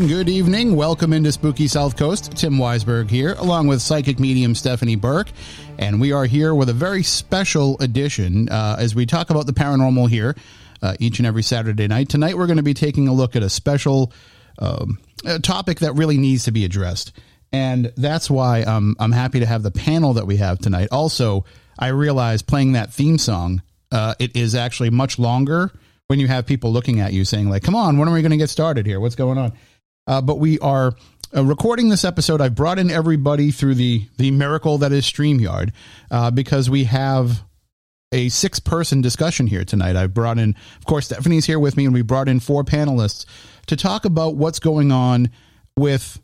and good evening. Welcome into Spooky South Coast. Tim Weisberg here, along with psychic medium Stephanie Burke. And we are here with a very special edition uh, as we talk about the paranormal here uh, each and every Saturday night. Tonight, we're going to be taking a look at a special um, a topic that really needs to be addressed. And that's why um, I'm happy to have the panel that we have tonight. Also, I realize playing that theme song, uh, it is actually much longer when you have people looking at you saying like, "Come on, when are we going to get started here? What's going on?" Uh, but we are uh, recording this episode. I've brought in everybody through the the miracle that is Streamyard uh, because we have a six person discussion here tonight. I've brought in, of course, Stephanie's here with me, and we brought in four panelists to talk about what's going on with.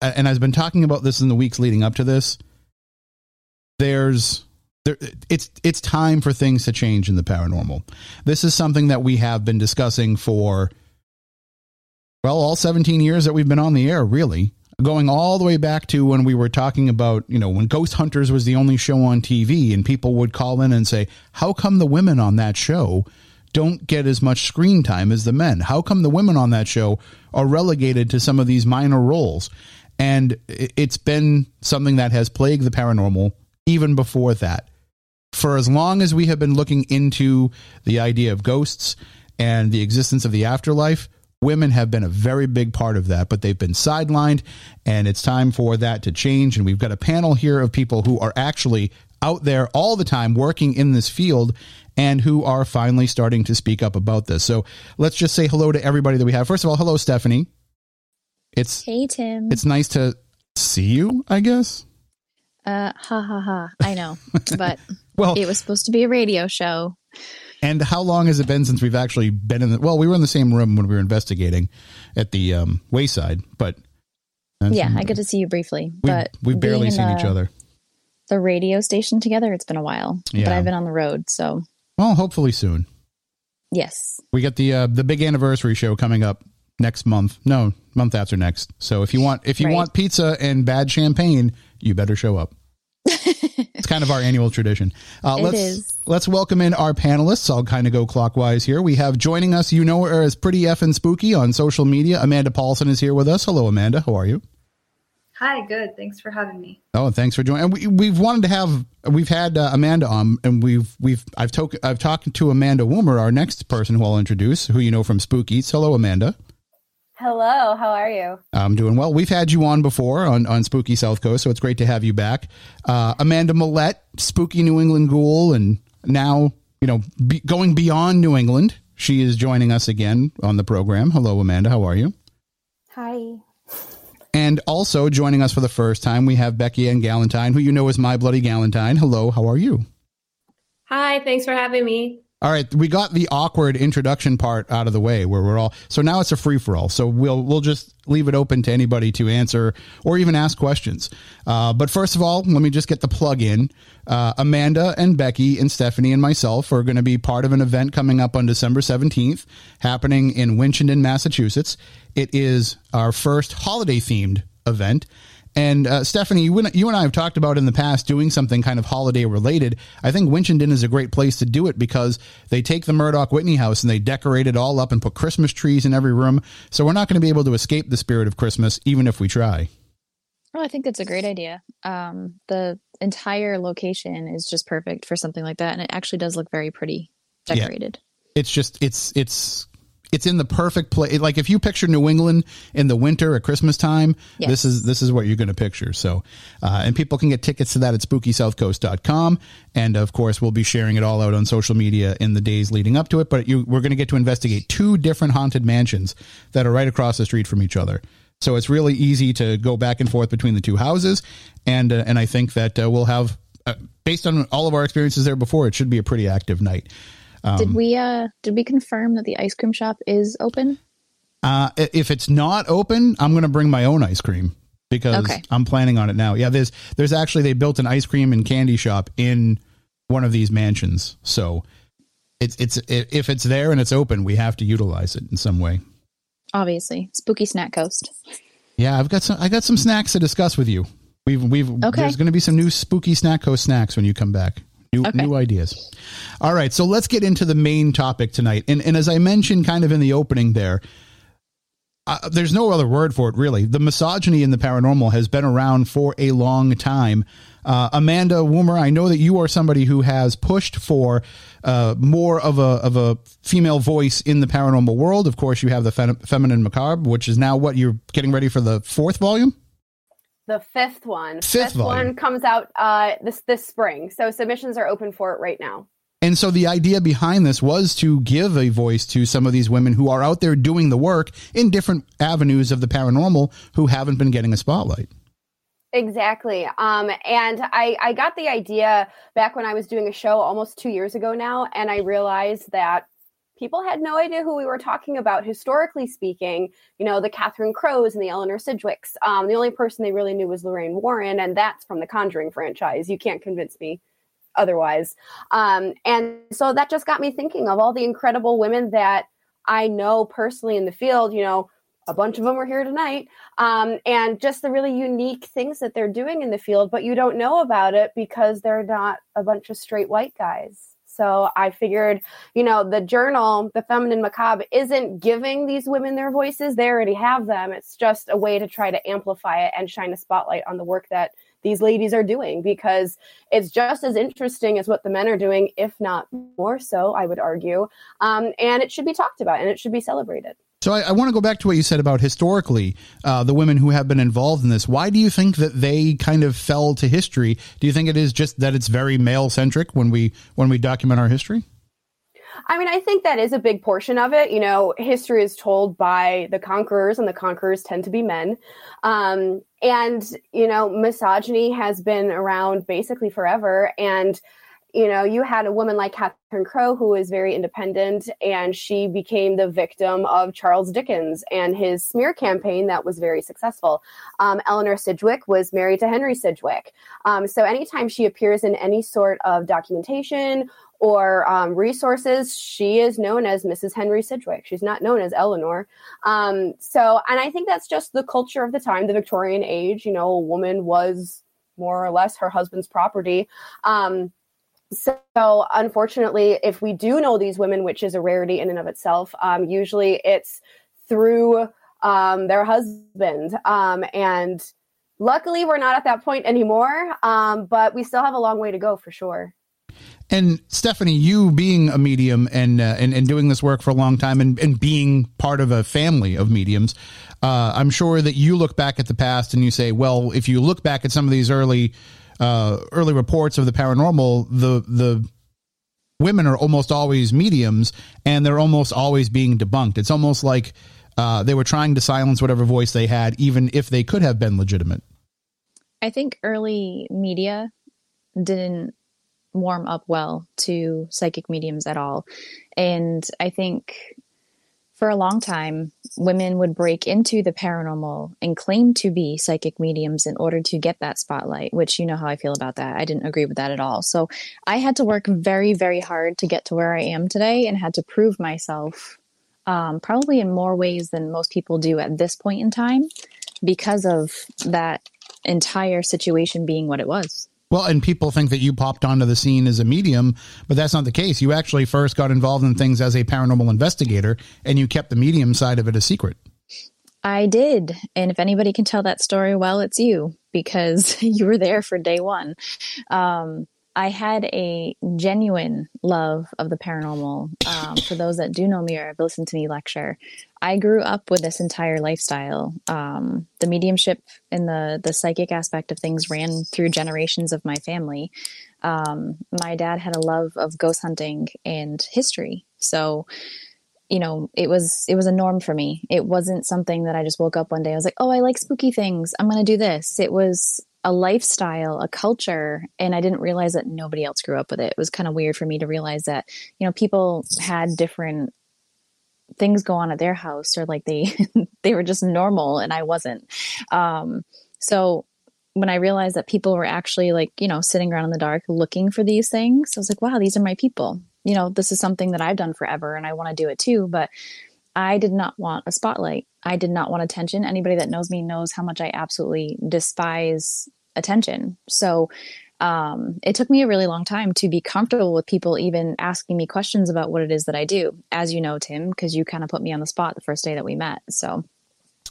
And I've been talking about this in the weeks leading up to this. There's there, it's it's time for things to change in the paranormal. This is something that we have been discussing for well, all 17 years that we've been on the air, really. Going all the way back to when we were talking about, you know, when Ghost Hunters was the only show on TV and people would call in and say, "How come the women on that show don't get as much screen time as the men? How come the women on that show are relegated to some of these minor roles?" And it's been something that has plagued the paranormal even before that for as long as we have been looking into the idea of ghosts and the existence of the afterlife, women have been a very big part of that, but they've been sidelined, and it's time for that to change. And we've got a panel here of people who are actually out there all the time working in this field and who are finally starting to speak up about this. So let's just say hello to everybody that we have. First of all, hello, Stephanie. It's hey Tim. It's nice to see you, I guess. Uh, ha ha ha. I know, but well, it was supposed to be a radio show. And how long has it been since we've actually been in the? Well, we were in the same room when we were investigating at the um, wayside, but yeah, I get to see you briefly, but we, have barely seen each other. The radio station together, it's been a while, yeah. but I've been on the road, so well, hopefully soon. Yes, we got the uh, the big anniversary show coming up next month. No, month after next. So if you want if you right. want pizza and bad champagne, you better show up. it's kind of our annual tradition. Uh, it let's is. let's welcome in our panelists. I'll kind of go clockwise here. We have joining us, you know her as Pretty F and Spooky on social media. Amanda Paulson is here with us. Hello, Amanda. How are you? Hi, good. Thanks for having me. Oh, thanks for joining. And we, we've wanted to have we've had uh, Amanda on, and we've we've I've talked I've talked to Amanda Woomer, our next person who I'll introduce, who you know from Spooky. Hello, Amanda. Hello, how are you? I'm doing well. We've had you on before on, on Spooky South Coast, so it's great to have you back. Uh, Amanda Millette, Spooky New England Ghoul, and now, you know, be, going beyond New England, she is joining us again on the program. Hello, Amanda. How are you? Hi. And also joining us for the first time, we have Becky Ann Galentine, who you know as My Bloody Galentine. Hello, how are you? Hi, thanks for having me. All right, we got the awkward introduction part out of the way where we're all so now it's a free for all. So we'll we'll just leave it open to anybody to answer or even ask questions. Uh, but first of all, let me just get the plug in. Uh, Amanda and Becky and Stephanie and myself are going to be part of an event coming up on December seventeenth, happening in Winchendon, Massachusetts. It is our first holiday themed event and uh, Stephanie, you, you and I have talked about in the past doing something kind of holiday related. I think Winchendon is a great place to do it because they take the Murdock Whitney house and they decorate it all up and put Christmas trees in every room. So we're not going to be able to escape the spirit of Christmas, even if we try. Oh, I think that's a great idea. Um, the entire location is just perfect for something like that, and it actually does look very pretty decorated. Yeah. It's just it's it's it's in the perfect place. Like if you picture New England in the winter at Christmas time, yes. this is this is what you're going to picture. So, uh, and people can get tickets to that at SpookySouthCoast.com, and of course, we'll be sharing it all out on social media in the days leading up to it. But you, we're going to get to investigate two different haunted mansions that are right across the street from each other. So it's really easy to go back and forth between the two houses, and uh, and I think that uh, we'll have, uh, based on all of our experiences there before, it should be a pretty active night. Um, did we uh did we confirm that the ice cream shop is open? Uh, if it's not open, I'm going to bring my own ice cream because okay. I'm planning on it now. Yeah, there's there's actually they built an ice cream and candy shop in one of these mansions. So it's it's if it's there and it's open, we have to utilize it in some way. Obviously, spooky snack coast. Yeah, I've got some I got some snacks to discuss with you. We've we've okay. there's going to be some new spooky snack coast snacks when you come back. New, okay. new ideas. All right, so let's get into the main topic tonight. And, and as I mentioned kind of in the opening there, uh, there's no other word for it really. The misogyny in the paranormal has been around for a long time. Uh, Amanda Woomer, I know that you are somebody who has pushed for uh, more of a of a female voice in the paranormal world. Of course, you have the Fem- Feminine Macabre, which is now what you're getting ready for the fourth volume. The fifth one. Fifth, fifth one comes out uh, this this spring, so submissions are open for it right now. And so the idea behind this was to give a voice to some of these women who are out there doing the work in different avenues of the paranormal who haven't been getting a spotlight. Exactly. Um, and I, I got the idea back when I was doing a show almost two years ago now, and I realized that people had no idea who we were talking about historically speaking you know the catherine crowes and the eleanor sidgwicks um, the only person they really knew was lorraine warren and that's from the conjuring franchise you can't convince me otherwise. Um, and so that just got me thinking of all the incredible women that I know personally in the field. You know, a bunch of them are here tonight, um, and just the really unique things that they're doing in the field, but you don't know about it because they're not a bunch of straight white guys. So I figured, you know, the journal, the Feminine Macabre, isn't giving these women their voices. They already have them. It's just a way to try to amplify it and shine a spotlight on the work that these ladies are doing because it's just as interesting as what the men are doing, if not more so, I would argue. Um, and it should be talked about and it should be celebrated. So I, I want to go back to what you said about historically uh, the women who have been involved in this. Why do you think that they kind of fell to history? Do you think it is just that it's very male centric when we when we document our history? I mean, I think that is a big portion of it. You know, history is told by the conquerors, and the conquerors tend to be men. Um, and, you know, misogyny has been around basically forever. And, you know, you had a woman like Catherine Crowe who was very independent, and she became the victim of Charles Dickens and his smear campaign that was very successful. Um, Eleanor Sidgwick was married to Henry Sidgwick. Um, so anytime she appears in any sort of documentation or um, resources, she is known as Mrs. Henry Sidgwick. She's not known as Eleanor. Um, so, and I think that's just the culture of the time, the Victorian age. You know, a woman was more or less her husband's property. Um, so, unfortunately, if we do know these women, which is a rarity in and of itself, um, usually it's through um, their husband. Um, and luckily, we're not at that point anymore, but we still have a long way to go for sure. And Stephanie, you being a medium and, uh, and and doing this work for a long time and, and being part of a family of mediums, uh, I'm sure that you look back at the past and you say, well, if you look back at some of these early uh, early reports of the paranormal, the the women are almost always mediums and they're almost always being debunked. It's almost like uh, they were trying to silence whatever voice they had, even if they could have been legitimate. I think early media didn't warm up well to psychic mediums at all. And I think for a long time, women would break into the paranormal and claim to be psychic mediums in order to get that spotlight, which you know how I feel about that. I didn't agree with that at all. So I had to work very, very hard to get to where I am today and had to prove myself um, probably in more ways than most people do at this point in time because of that entire situation being what it was. Well, and people think that you popped onto the scene as a medium, but that's not the case. You actually first got involved in things as a paranormal investigator, and you kept the medium side of it a secret. I did. And if anybody can tell that story well, it's you because you were there for day one. Um, I had a genuine love of the paranormal. Um, for those that do know me or have listened to me lecture, I grew up with this entire lifestyle. Um, the mediumship and the the psychic aspect of things ran through generations of my family. Um, my dad had a love of ghost hunting and history, so you know it was it was a norm for me. It wasn't something that I just woke up one day. I was like, oh, I like spooky things. I'm going to do this. It was a lifestyle, a culture, and I didn't realize that nobody else grew up with it. It was kind of weird for me to realize that, you know, people had different things go on at their house or like they they were just normal and I wasn't. Um, so when I realized that people were actually like, you know, sitting around in the dark looking for these things, I was like, wow, these are my people. You know, this is something that I've done forever and I want to do it too, but I did not want a spotlight. I did not want attention. Anybody that knows me knows how much I absolutely despise attention. So um, it took me a really long time to be comfortable with people even asking me questions about what it is that I do. As you know, Tim, because you kind of put me on the spot the first day that we met. So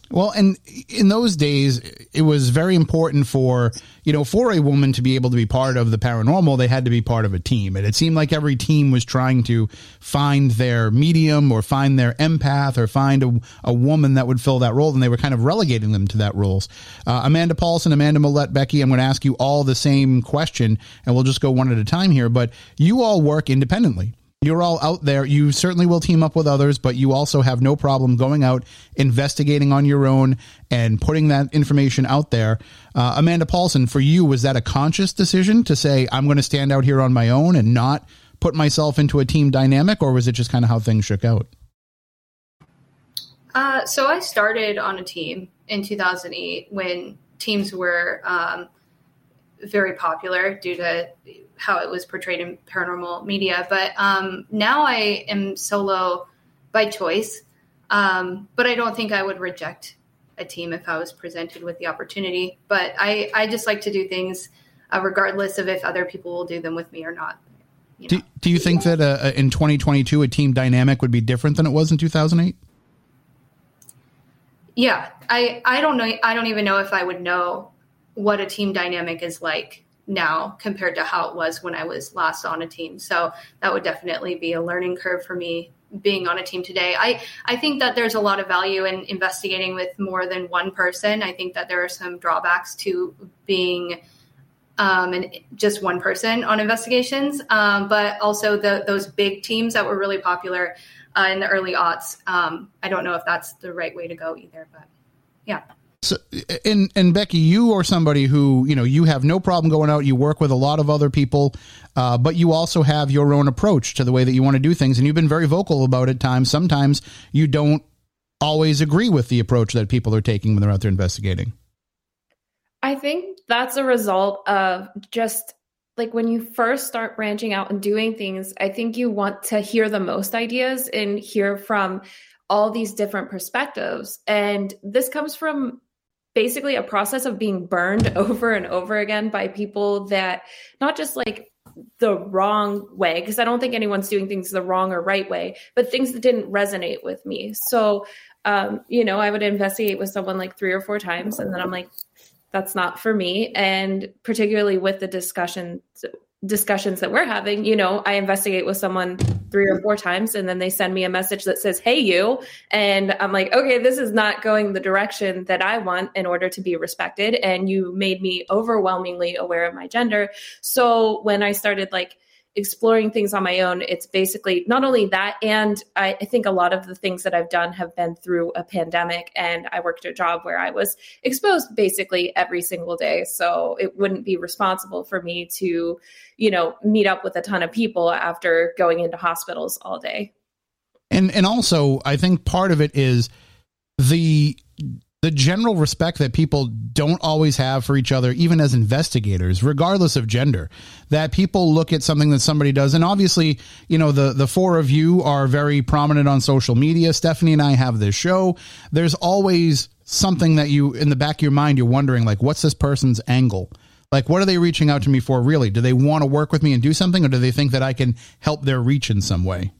Well, and in those days, it was very important for, you know, for a woman to be able to be part of the paranormal, they had to be part of a team. And it seemed like every team was trying to find their medium or find their empath or find a, a woman that would fill that role. And they were kind of relegating them to that roles. Uh, Amanda Paulson, Amanda Millette, Becky, I'm going to ask you all the same question and we'll just go one at a time here. But you all work independently you're all out there. You certainly will team up with others, but you also have no problem going out, investigating on your own, and putting that information out there. Uh, Amanda Paulson, for you, was that a conscious decision to say, I'm going to stand out here on my own and not put myself into a team dynamic, or was it just kind of how things shook out? Uh, so I started on a team in 2008 when teams were um, very popular due to how it was portrayed in paranormal media. But um, now I am solo by choice. Um, but I don't think I would reject a team if I was presented with the opportunity. But I, I just like to do things uh, regardless of if other people will do them with me or not. You know? do, do you think that uh, in 2022 a team dynamic would be different than it was in 2008? Yeah, I, I don't know. I don't even know if I would know what a team dynamic is like now compared to how it was when I was last on a team. So that would definitely be a learning curve for me being on a team today. I, I think that there's a lot of value in investigating with more than one person. I think that there are some drawbacks to being um, and just one person on investigations, um, but also the, those big teams that were really popular uh, in the early aughts. Um, I don't know if that's the right way to go either, but yeah. So, and and Becky, you are somebody who you know you have no problem going out. You work with a lot of other people, uh, but you also have your own approach to the way that you want to do things, and you've been very vocal about it. Times sometimes you don't always agree with the approach that people are taking when they're out there investigating. I think that's a result of just like when you first start branching out and doing things. I think you want to hear the most ideas and hear from all these different perspectives. And this comes from basically a process of being burned over and over again by people that not just like the wrong way because I don't think anyone's doing things the wrong or right way, but things that didn't resonate with me. So, um, you know, I would investigate with someone like three or four times, and then I'm like, that's not for me. And particularly with the discussion discussions that we're having, you know, I investigate with someone three or four times and then they send me a message that says, Hey, you. And I'm like, okay, this is not going the direction that I want in order to be respected. And you made me overwhelmingly aware of my gender. So when I started like, exploring things on my own, it's basically not only that, and I, I, think a lot of the things that I've done have been through a pandemic. And I worked a job where I was exposed basically every single day. So it wouldn't be responsible for me to, you know, meet up with a ton of people after going into hospitals all day. And and also I think part of it is the the general respect that people don't always have for each other, even as investigators, regardless of gender, that people look at something that somebody does. And obviously, you know, the, the four of you are very prominent on social media. Stephanie and I have this show. There's always something that you, in the back of your mind, you're wondering, like, what's this person's angle? Like, what are they reaching out to me for, really? Do they want to work with me and do something, or do they think that I can help their reach in some way?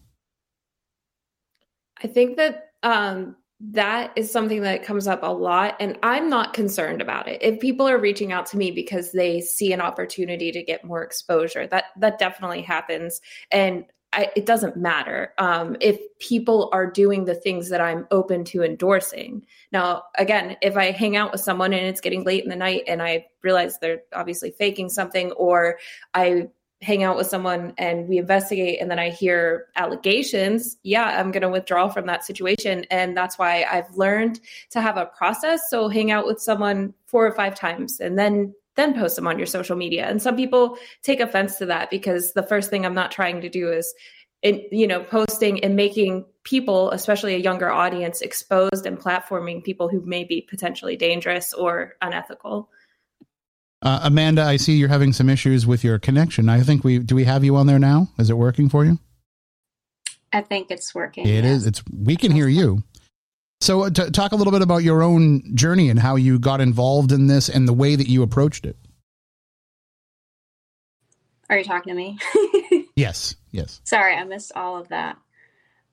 I think that um, that is something that comes up a lot and i'm not concerned about it. If people are reaching out to me because they see an opportunity to get more exposure that that definitely happens and I, it doesn't matter um, if people are doing the things that i'm open to endorsing. Now again if i hang out with someone and it's getting late in the night and i realize they're obviously faking something or i hang out with someone and we investigate and then I hear allegations, yeah, I'm going to withdraw from that situation. And that's why I've learned to have a process. So hang out with someone four or five times and then then post them on your social media. And some people take offense to that because the first thing I'm not trying to do is in, you know posting and making people especially a younger audience exposed and platforming people who may be potentially dangerous or unethical uh, Amanda, I see you're having some issues with your connection. I think we do. We have you on there now. Is it working for you? I think it's working. It yes. is. It's. We can hear you. So, uh, t- talk a little bit about your own journey and how you got involved in this and the way that you approached it. Are you talking to me? yes. Yes. Sorry, I missed all of that.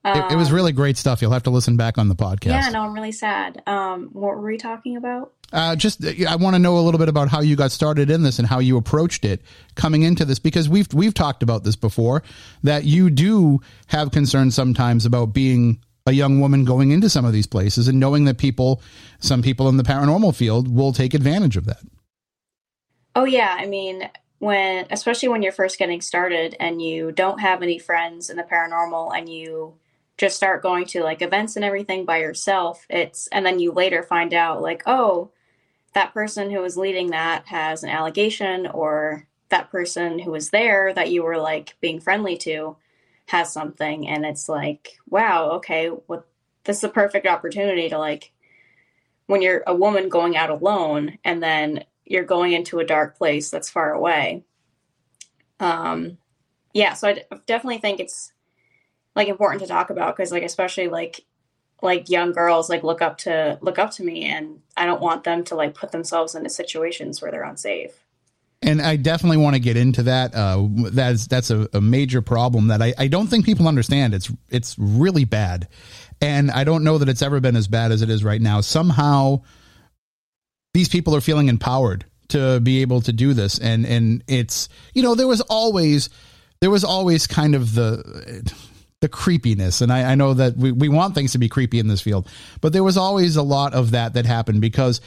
Um, it, it, was really great stuff. You'll have to listen back on the podcast. Yeah, no, I'm really sad. Um, what were we talking about? Uh, just I want to know a little bit about how you got started in this and how you approached it coming into this because we've we've talked about this before that you do have concerns sometimes about being a young woman going into some of these places and knowing that people some people in the paranormal field will take advantage of that. Oh yeah, I mean when especially when you're first getting started and you don't have any friends in the paranormal and you just start going to like events and everything by yourself it's and then you later find out like oh that person who was leading that has an allegation or that person who was there that you were like being friendly to has something and it's like wow okay what this is a perfect opportunity to like when you're a woman going out alone and then you're going into a dark place that's far away. Um yeah so i definitely think it's like important to talk about because like especially like like young girls like look up to look up to me and i don't want them to like put themselves into situations where they're unsafe and I definitely want to get into that. Uh, that's that's a, a, major problem that I, I don't think people understand. It's it's really bad, and I don't know that it's ever been as bad as it is right now. Somehow, these people are feeling empowered to be able to do this, and and it's you know there was always there was always kind of the the creepiness. And I, I, know that we, we want things to be creepy in this field, but there was always a lot of that that happened because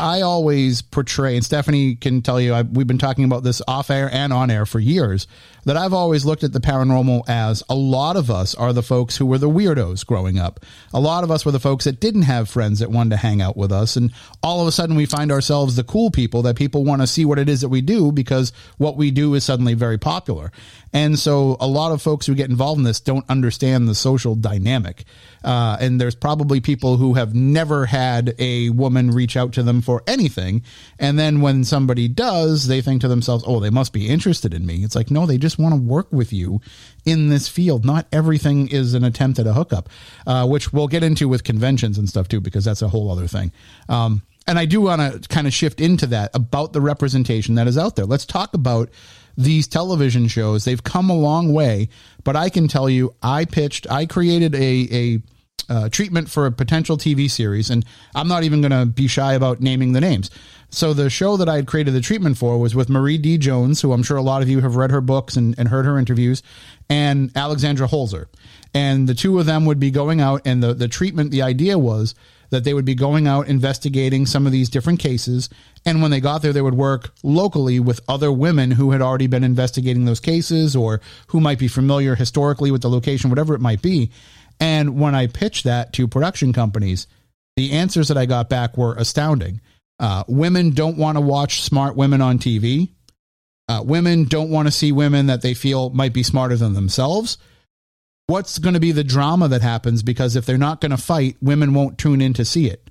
I always portray, and Stephanie can tell you, I, we've been talking about this off air and on air for years, that I've always looked at the paranormal as a lot of us are the folks who were the weirdos growing up. A lot of us were the folks that didn't have friends that wanted to hang out with us. And all of a sudden we find ourselves the cool people that people want to see what it is that we do because what we do is suddenly very popular. And so a lot of folks who get involved in this don't understand the social dynamic. Uh, and there's probably people who have never had a woman reach out to them for anything. And then when somebody does, they think to themselves, oh, they must be interested in me. It's like, no, they just want to work with you in this field. Not everything is an attempt at a hookup, uh, which we'll get into with conventions and stuff too, because that's a whole other thing. Um, and I do want to kind of shift into that about the representation that is out there. Let's talk about these television shows. They've come a long way, but I can tell you, I pitched, I created a, a uh, treatment for a potential TV series, and I'm not even going to be shy about naming the names. So the show that I had created the treatment for was with Marie D. Jones, who I'm sure a lot of you have read her books and, and heard her interviews, and Alexandra Holzer. And the two of them would be going out, and the, the treatment, the idea was that they would be going out investigating some of these different cases. And when they got there, they would work locally with other women who had already been investigating those cases or who might be familiar historically with the location, whatever it might be. And when I pitched that to production companies, the answers that I got back were astounding. Uh, women don't want to watch smart women on TV. Uh, women don't want to see women that they feel might be smarter than themselves. What's going to be the drama that happens? Because if they're not going to fight, women won't tune in to see it.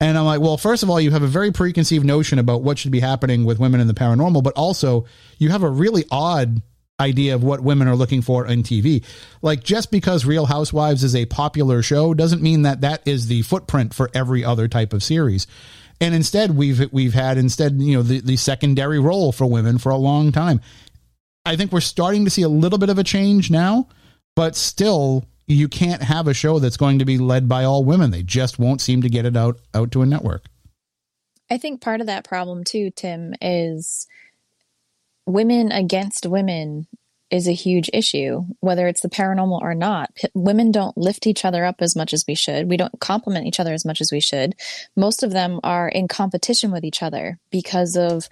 And I'm like, well, first of all, you have a very preconceived notion about what should be happening with women in the paranormal, but also you have a really odd idea of what women are looking for in TV. Like just because Real Housewives is a popular show doesn't mean that that is the footprint for every other type of series. And instead, we've we've had instead you know the the secondary role for women for a long time. I think we're starting to see a little bit of a change now, but still you can't have a show that's going to be led by all women. They just won't seem to get it out out to a network. I think part of that problem too, Tim, is women against women is a huge issue, whether it's the paranormal or not. P- women don't lift each other up as much as we should. We don't compliment each other as much as we should. Most of them are in competition with each other because of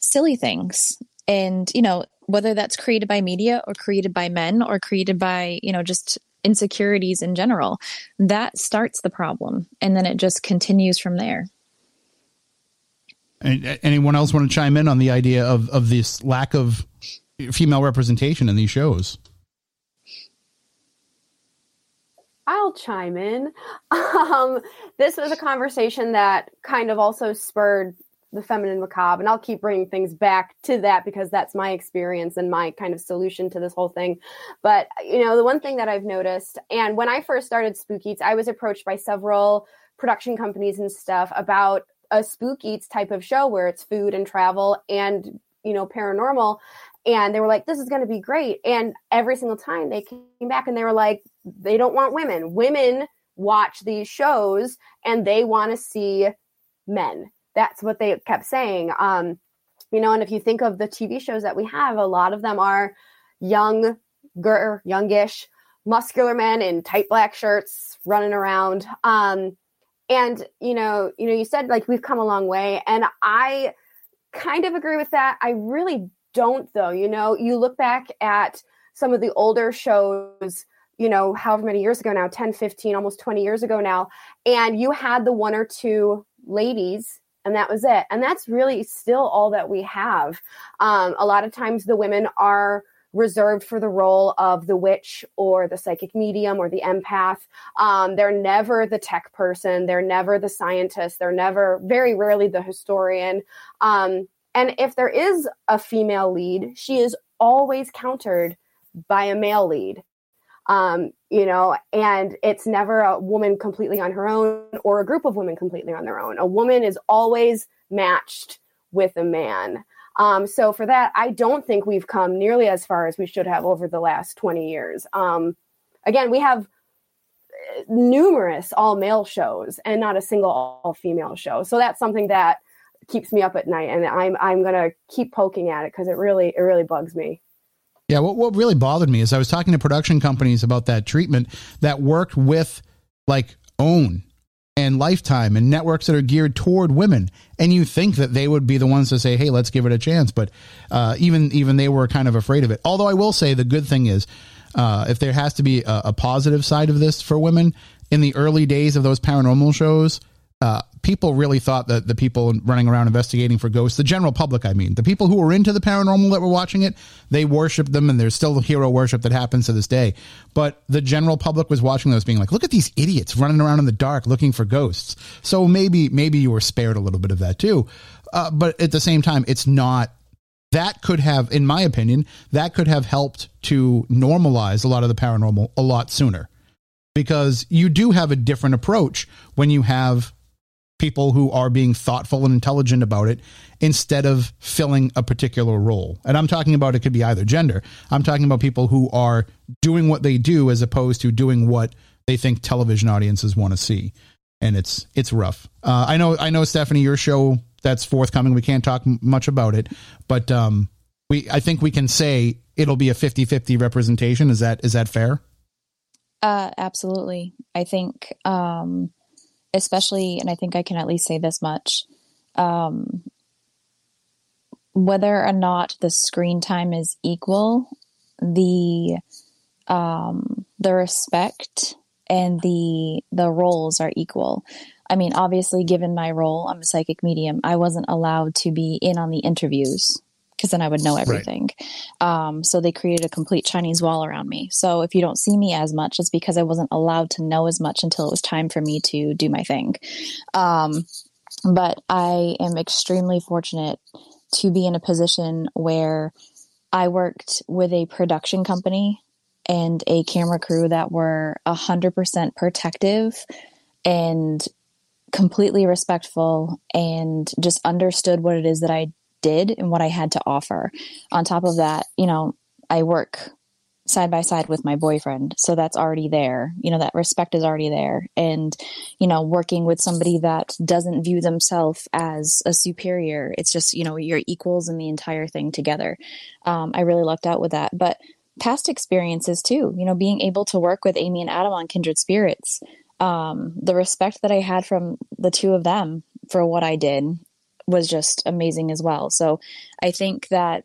silly things. And, you know, whether that's created by media or created by men or created by, you know, just insecurities in general, that starts the problem. And then it just continues from there. Anyone else want to chime in on the idea of, of this lack of female representation in these shows? I'll chime in. Um, this was a conversation that kind of also spurred the feminine macabre, and I'll keep bringing things back to that because that's my experience and my kind of solution to this whole thing. But you know, the one thing that I've noticed, and when I first started Spook Eats, I was approached by several production companies and stuff about a spook eats type of show where it's food and travel and you know, paranormal and they were like, this is going to be great. And every single time they came back and they were like, they don't want women. Women watch these shows and they want to see men. That's what they kept saying. Um, you know, and if you think of the TV shows that we have, a lot of them are young, youngish, muscular men in tight black shirts running around. Um, and you know, you know, you said like we've come a long way, and I kind of agree with that. I really don't though. You know, you look back at some of the older shows you know, however many years ago now, 10, 15, almost 20 years ago now, and you had the one or two ladies and that was it. And that's really still all that we have. Um, a lot of times the women are reserved for the role of the witch or the psychic medium or the empath. Um, they're never the tech person. They're never the scientist. They're never, very rarely, the historian. Um, and if there is a female lead, she is always countered by a male lead. Um, you know, and it's never a woman completely on her own or a group of women completely on their own. A woman is always matched with a man. Um, so for that, I don't think we've come nearly as far as we should have over the last 20 years. Um, again, we have uh, numerous all male shows and not a single all female show. So that's something that keeps me up at night and I'm I'm going to keep poking at it cuz it really it really bugs me. Yeah, what what really bothered me is I was talking to production companies about that treatment that worked with like OWN and Lifetime and networks that are geared toward women, and you think that they would be the ones to say, "Hey, let's give it a chance," but uh, even even they were kind of afraid of it. Although I will say the good thing is, uh, if there has to be a, a positive side of this for women in the early days of those paranormal shows, uh, people really thought that the people running around investigating for ghosts, the general public, I mean, the people who were into the paranormal that were watching it, they worshiped them, and there's still the hero worship that happens to this day. But the general public was watching those, being like, "Look at these idiots running around in the dark looking for ghosts." So maybe maybe you were spared a little bit of that too. Uh, but at the same time, it's not. That could have, in my opinion, that could have helped to normalize a lot of the paranormal a lot sooner because you do have a different approach when you have people who are being thoughtful and intelligent about it instead of filling a particular role. And I'm talking about it could be either gender. I'm talking about people who are doing what they do as opposed to doing what they think television audiences want to see. And it's it's rough. Uh, I know I know Stephanie, your show that's forthcoming. We can't talk much about it, but um, we I think we can say it'll be a 50-50 representation. Is that is that fair? Uh, absolutely. I think um, especially, and I think I can at least say this much, um, whether or not the screen time is equal, the um, the respect and the the roles are equal. I mean, obviously, given my role, I'm a psychic medium. I wasn't allowed to be in on the interviews because then I would know everything. Right. Um, so they created a complete Chinese wall around me. So if you don't see me as much, it's because I wasn't allowed to know as much until it was time for me to do my thing. Um, but I am extremely fortunate to be in a position where I worked with a production company and a camera crew that were 100% protective and completely respectful and just understood what it is that I did and what I had to offer. On top of that, you know, I work side by side with my boyfriend. So that's already there. You know, that respect is already there. And, you know, working with somebody that doesn't view themselves as a superior, it's just, you know, you're equals in the entire thing together. Um, I really lucked out with that. But past experiences too, you know, being able to work with Amy and Adam on Kindred Spirits, um, the respect that I had from the two of them for what I did was just amazing as well. So I think that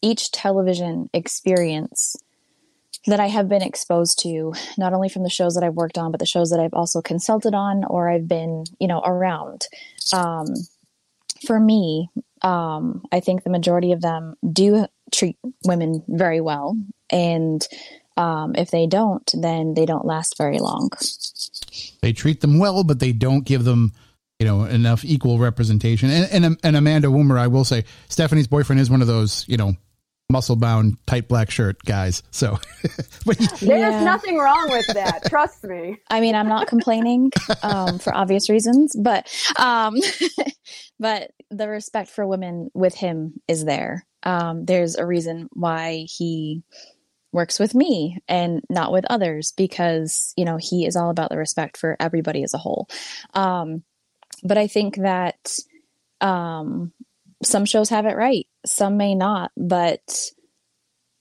each television experience that I have been exposed to, not only from the shows that I've worked on, but the shows that I've also consulted on or I've been, you know, around. Um, for me, um, I think the majority of them do treat women very well. And um, if they don't, then they don't last very long. They treat them well, but they don't give them you know enough equal representation. And and, and Amanda Woomer, I will say, Stephanie's boyfriend is one of those you know muscle bound tight black shirt guys. So there's yeah. nothing wrong with that. Trust me. I mean, I'm not complaining um, for obvious reasons, but um, but the respect for women with him is there. Um, there's a reason why he works with me and not with others because you know he is all about the respect for everybody as a whole. Um, but I think that um, some shows have it right, some may not, but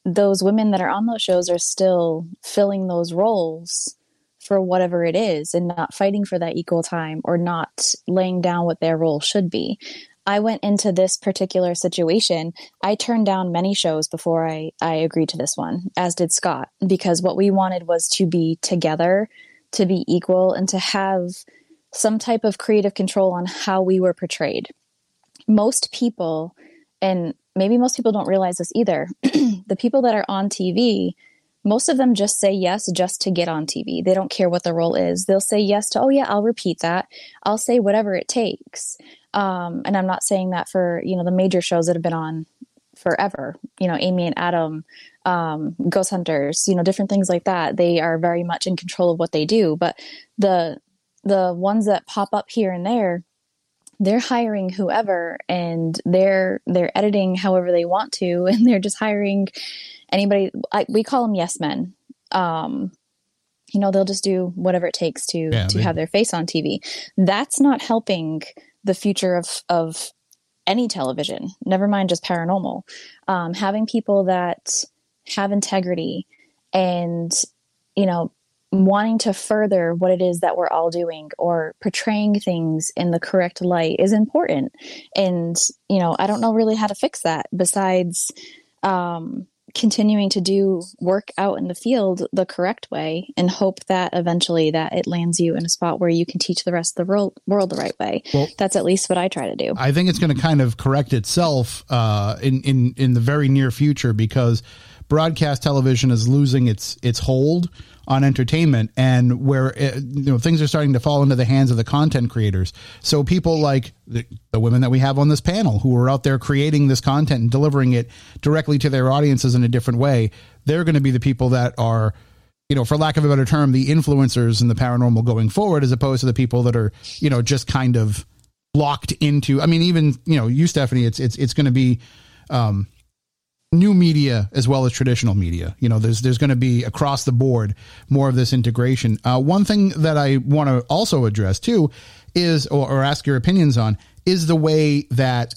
those women that are on those shows are still filling those roles for whatever it is and not fighting for that equal time or not laying down what their role should be. I went into this particular situation. I turned down many shows before I, I agreed to this one, as did Scott, because what we wanted was to be together, to be equal, and to have some type of creative control on how we were portrayed. Most people, and maybe most people don't realize this either, the people that are on TV, most of them just say yes just to get on TV. They don't care what the role is. They'll say yes to, oh, yeah, I'll repeat that. I'll say whatever it takes. Um, and I'm not saying that for, you know, the major shows that have been on forever, you know, Amy and Adam, um, Ghost Hunters, you know, different things like that. They are very much in control of what they do. But the the ones that pop up here and there they're hiring whoever and they're they're editing however they want to and they're just hiring anybody I, we call them yes men. Um you know they'll just do whatever it takes to yeah, to they, have their face on tv that's not helping the future of of any television never mind just paranormal. Um having people that have integrity and you know wanting to further what it is that we're all doing or portraying things in the correct light is important. And, you know, I don't know really how to fix that besides um, continuing to do work out in the field the correct way and hope that eventually that it lands you in a spot where you can teach the rest of the world, world the right way. Well, That's at least what I try to do. I think it's going to kind of correct itself uh, in, in, in the very near future because broadcast television is losing its its hold on entertainment and where it, uh, you know things are starting to fall into the hands of the content creators. So people like the, the, women that we have on this panel who are out there creating this content and delivering it directly to their audiences in a different way they're going to be the people that are you know for lack of a better term the influencers in the paranormal going forward as opposed to the people that are you know just kind of locked into i mean even you know you stephanie it's it's it's going to be um new media as well as traditional media. You know, there's there's going to be across the board more of this integration. Uh, one thing that I want to also address too is, or, or ask your opinions on, is the way that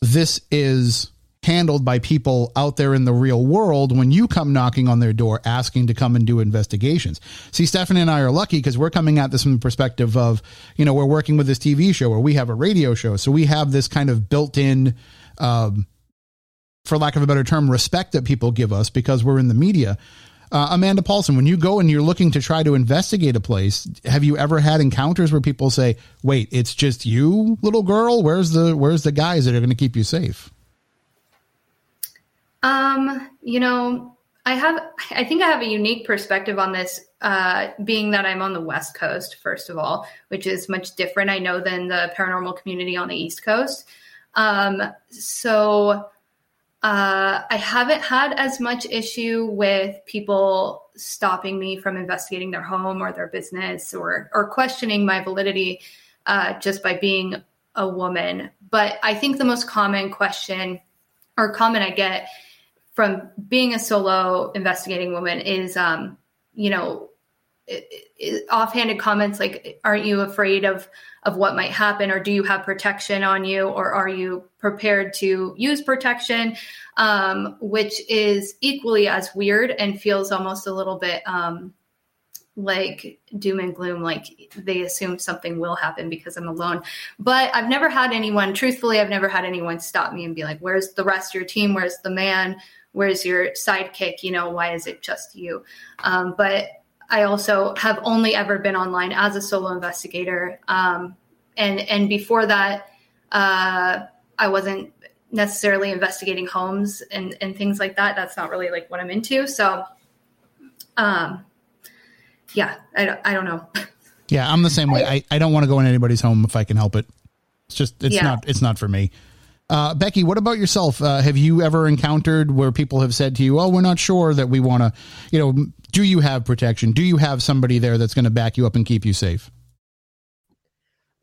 this is handled by people out there in the real world when you come knocking on their door asking to come and do investigations. See, Stephanie and I are lucky because we're coming at this from the perspective of, you know, we're working with this TV show or we have a radio show. So we have this kind of built in, um, for lack of a better term, respect that people give us because we're in the media. Uh, Amanda Paulson, when you go and you're looking to try to investigate a place, have you ever had encounters where people say, "Wait, it's just you, little girl? Where's the where's the guys that are going to keep you safe?" Um, you know, I have I think I have a unique perspective on this uh, being that I'm on the West Coast first of all, which is much different I know than the paranormal community on the East Coast. Um, so uh, I haven't had as much issue with people stopping me from investigating their home or their business or or questioning my validity uh, just by being a woman. But I think the most common question or comment I get from being a solo investigating woman is, um, you know, offhanded comments like, "Aren't you afraid of of what might happen, or do you have protection on you, or are you prepared to use protection?" Um, which is equally as weird and feels almost a little bit um, like doom and gloom, like they assume something will happen because I'm alone. But I've never had anyone, truthfully, I've never had anyone stop me and be like, "Where's the rest of your team? Where's the man?" Where's your sidekick? You know, why is it just you? Um, but I also have only ever been online as a solo investigator. Um, and and before that, uh, I wasn't necessarily investigating homes and, and things like that. That's not really like what I'm into. So, um, yeah, I don't, I don't know. Yeah, I'm the same way. I, I don't want to go in anybody's home if I can help it. It's just it's yeah. not it's not for me. Uh, Becky, what about yourself? Uh, have you ever encountered where people have said to you, "Oh, we're not sure that we want to," you know, do you have protection? Do you have somebody there that's going to back you up and keep you safe?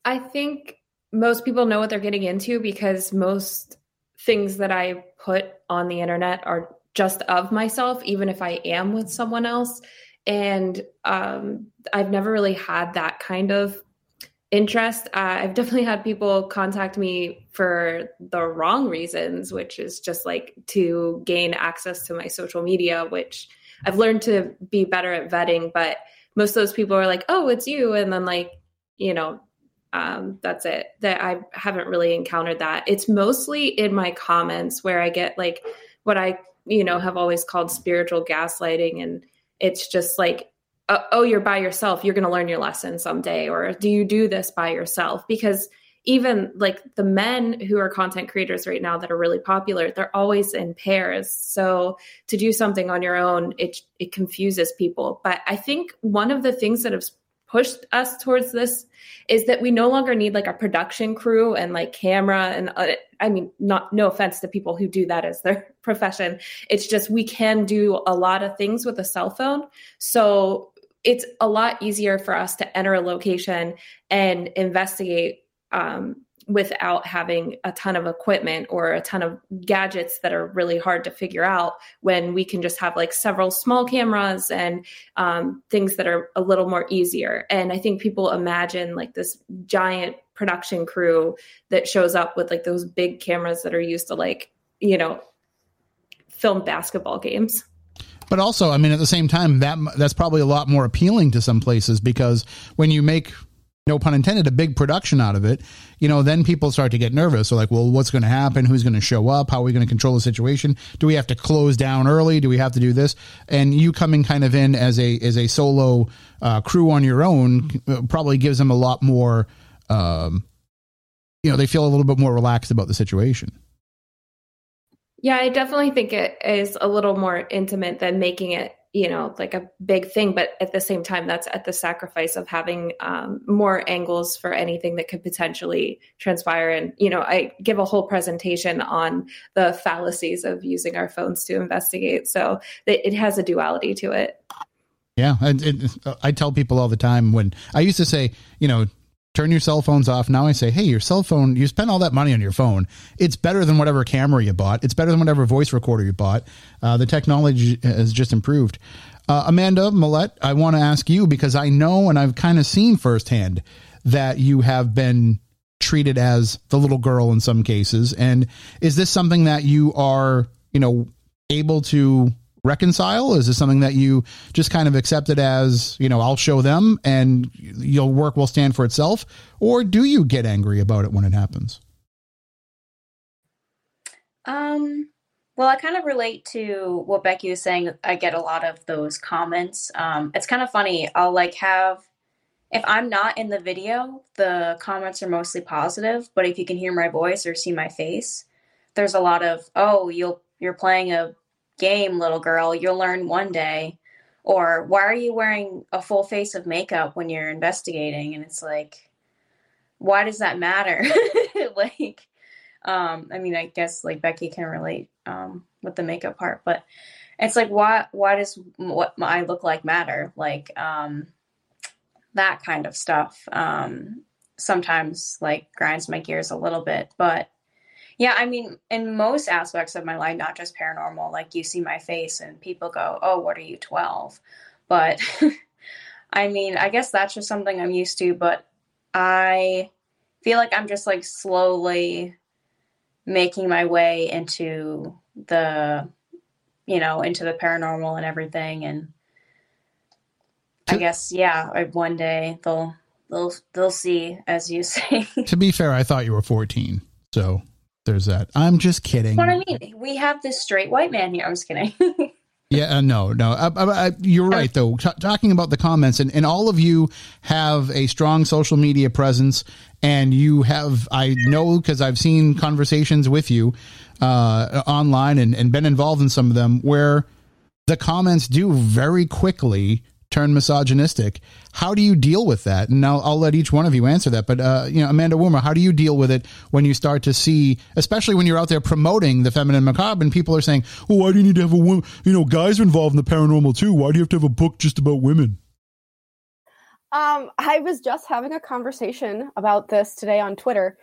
I think most people know what they're getting into because most things that I put on the internet are just of myself, even if I am with someone else. And um, I've never really had that kind of interest. Uh, I've definitely had people contact me for the wrong reasons, which is just like to gain access to my social media, which I've learned to be better at vetting. But most of those people are like, oh, it's you. And then, like, you know, um, that's it. That I haven't really encountered that. It's mostly in my comments where I get like what I, you know, have always called spiritual gaslighting. And it's just like, uh, oh, you're by yourself. You're going to learn your lesson someday. Or do you do this by yourself? Because even like the men who are content creators right now that are really popular, they're always in pairs. So to do something on your own, it it confuses people. But I think one of the things that have pushed us towards this is that we no longer need like a production crew and like camera and uh, I mean not no offense to people who do that as their profession it's just we can do a lot of things with a cell phone so it's a lot easier for us to enter a location and investigate um, without having a ton of equipment or a ton of gadgets that are really hard to figure out when we can just have like several small cameras and um, things that are a little more easier. And i think people imagine like this giant production crew that shows up with like those big cameras that are used to like you know film basketball games but also, I mean, at the same time, that that's probably a lot more appealing to some places because when you make no pun intended, a big production out of it, you know, then people start to get nervous. So like, well, what's going to happen? Who's going to show up? How are we going to control the situation? Do we have to close down early? Do we have to do this? And you coming kind of in as a as a solo uh, crew on your own uh, probably gives them a lot more. Um, you know, they feel a little bit more relaxed about the situation. Yeah, I definitely think it is a little more intimate than making it, you know, like a big thing. But at the same time, that's at the sacrifice of having um, more angles for anything that could potentially transpire. And, you know, I give a whole presentation on the fallacies of using our phones to investigate. So it, has a duality to it. Yeah, it, I tell people all the time when I used to say, you know, turn your cell phones off. Now I say, hey, your cell phone, you spent all that money on your phone. It's better than whatever camera you bought. It's better than whatever voice recorder you bought. Uh, the technology has just improved. Uh, Amanda Millette, I want to ask you because I know and I've kind of seen firsthand that you have been treated as the little girl in some cases. And is this something that you are, you know, able to reconcile? Is this something that you just kind of accepted as, you know, I'll show them and your work will stand for itself? Or do you get angry about it when it happens? Um, well, I kind of relate to what Becky was saying. I get a lot of those comments. Um, it's kind of funny. I'll like have, if I'm not in the video, the comments are mostly positive. But if you can hear my voice or see my face, there's a lot of, oh, you'll you're playing a game, little girl. You'll learn one day. Or why are you wearing a full face of makeup when you're investigating? And it's like, why does that matter? like, um, I mean, I guess like Becky can relate um, with the makeup part, but it's like, why? Why does what I look like matter? Like um, that kind of stuff. Um, sometimes like grinds my gears a little bit, but yeah, I mean, in most aspects of my life, not just paranormal, like you see my face and people go, Oh, what are you, 12? But I mean, I guess that's just something I'm used to, but I feel like I'm just like slowly making my way into the, you know, into the paranormal and everything. And I guess, yeah, one day they'll, they'll, they'll see, as you say. to be fair, I thought you were 14. So there's that. I'm just kidding. What I mean, we have this straight white man here. I'm just kidding. yeah, uh, no, no. I, I, I, you're right, though. T- talking about the comments, and, and all of you have a strong social media presence, and you have, I know because I've seen conversations with you uh, online and, and been involved in some of them where the comments do very quickly turn misogynistic. How do you deal with that? And I'll, I'll let each one of you answer that. But uh, you know, Amanda Woomer, how do you deal with it when you start to see, especially when you're out there promoting the feminine macabre, and people are saying, "Well, why do you need to have a woman? You know, guys are involved in the paranormal too. Why do you have to have a book just about women?" Um, I was just having a conversation about this today on Twitter,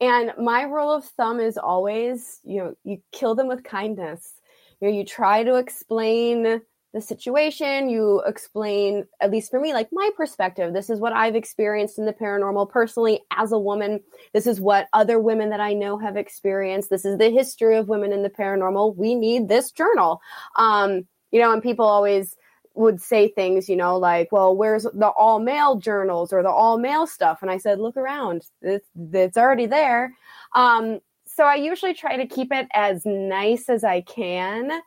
and my rule of thumb is always, you know, you kill them with kindness. You know, you try to explain the situation, you explain, at least for me, like my perspective. This is what I've experienced in the paranormal personally as a woman. This is what other women that I know have experienced. This is the history of women in the paranormal. We need this journal. Um, you know, and people always would say things, you know, like, well, where's the all male journals or the all male stuff? And I said, look around, it's, it's already there. Um, so I usually try to keep it as nice as I can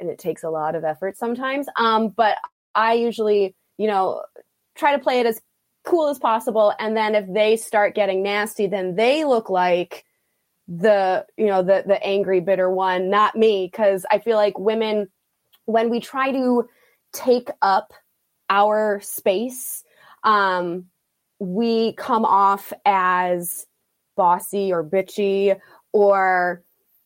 and it takes a lot of effort sometimes. Um, but I usually, you know, try to play it as cool as possible. And then if they start getting nasty, then they look like the, you know, the the angry, bitter one, not me. Cause I feel like women, when we try to take up our space, um, we come off as bossy or bitchy or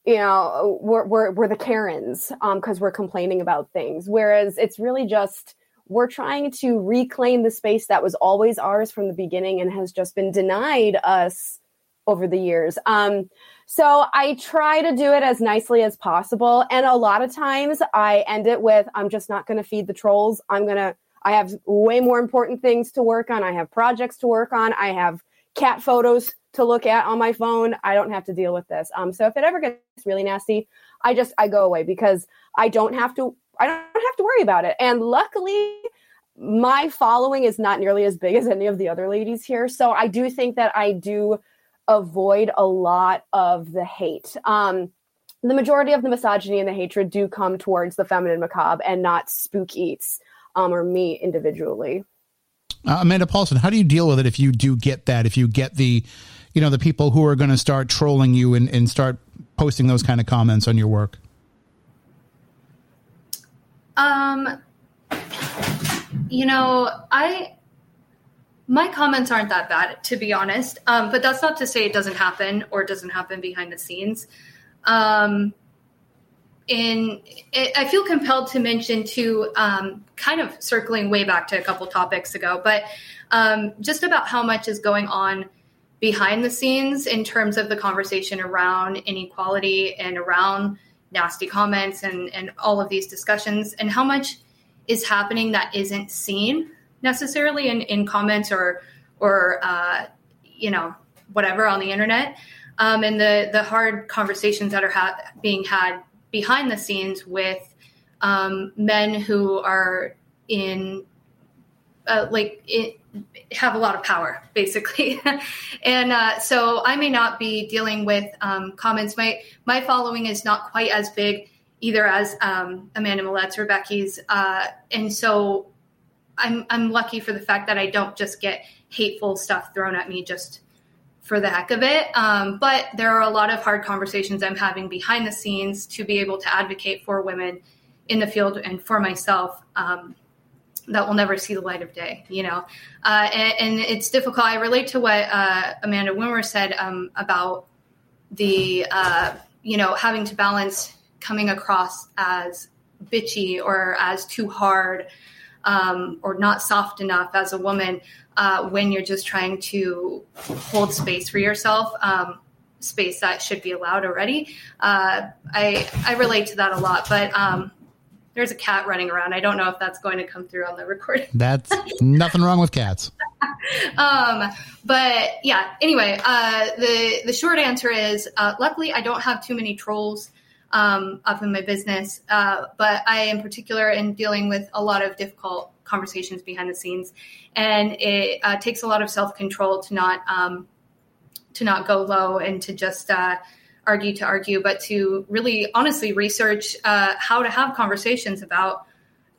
you know we're we're, we're the karens because um, we're complaining about things. Whereas it's really just we're trying to reclaim the space that was always ours from the beginning and has just been denied us over the years. Um, so i try to do it as nicely as possible. And a lot of times i end it with i'm just not going to feed the trolls. I'm going to i have way more important things to work on. I have projects to work on. I have cat photos to look at on my phone. I don't have to deal with this. Um, so if it ever gets really nasty, I just I go away because I don't have to I don't have to worry about it. And luckily, my following is not nearly as big as any of the other ladies here. So I do think that I do avoid a lot of the hate. Um, the majority of the misogyny and the hatred do come towards the feminine macabre and not spook eats um, or me individually. Uh, Amanda Paulson, how do you deal with it if you do get that? If you get the, you know, the people who are going to start trolling you and, and start posting those kind of comments on your work? Um, you know, I my comments aren't that bad to be honest. Um, but that's not to say it doesn't happen or it doesn't happen behind the scenes. Um, in I feel compelled to mention too, um, kind of circling way back to a couple topics ago, but um, just about how much is going on behind the scenes in terms of the conversation around inequality and around nasty comments and, and all of these discussions and how much is happening that isn't seen necessarily in, in comments or or uh, you know whatever on the internet. Um, and the the hard conversations that are ha- being had behind the scenes with um, men who are in uh, like it, have a lot of power basically. And uh, so i may not be dealing with um, comments. My my following is not quite as big either as um, amanda Millette's or becky's uh, and so i'm i'm lucky for the fact that i don't just get hateful stuff thrown at me just for the heck of it. Um, but there are a lot of hard conversations I'm having behind the scenes to be able to advocate for women in the field and for myself um, that will never see the light of day, you know. Uh, and, and, it's difficult. I relate to what uh, Amanda Woomer said um, about the, uh, you know, having to balance coming across as bitchy or as too hard um, or not soft enough as a woman uh, when you're just trying to hold space for yourself, um, space that should be allowed already. Uh, I I relate to that a lot, but um, there's a cat running around. I don't know if that's going to come through on the recording. That's nothing wrong with cats. um, but yeah. Anyway, uh, the the short answer is, uh, luckily, I don't have too many trolls um, up in my business, uh, but I, in particular, am dealing with a lot of difficult conversations behind the scenes, and it uh, takes a lot of self control to not um, to not go low and to just uh, argue to argue, but to really honestly research uh, how to have conversations about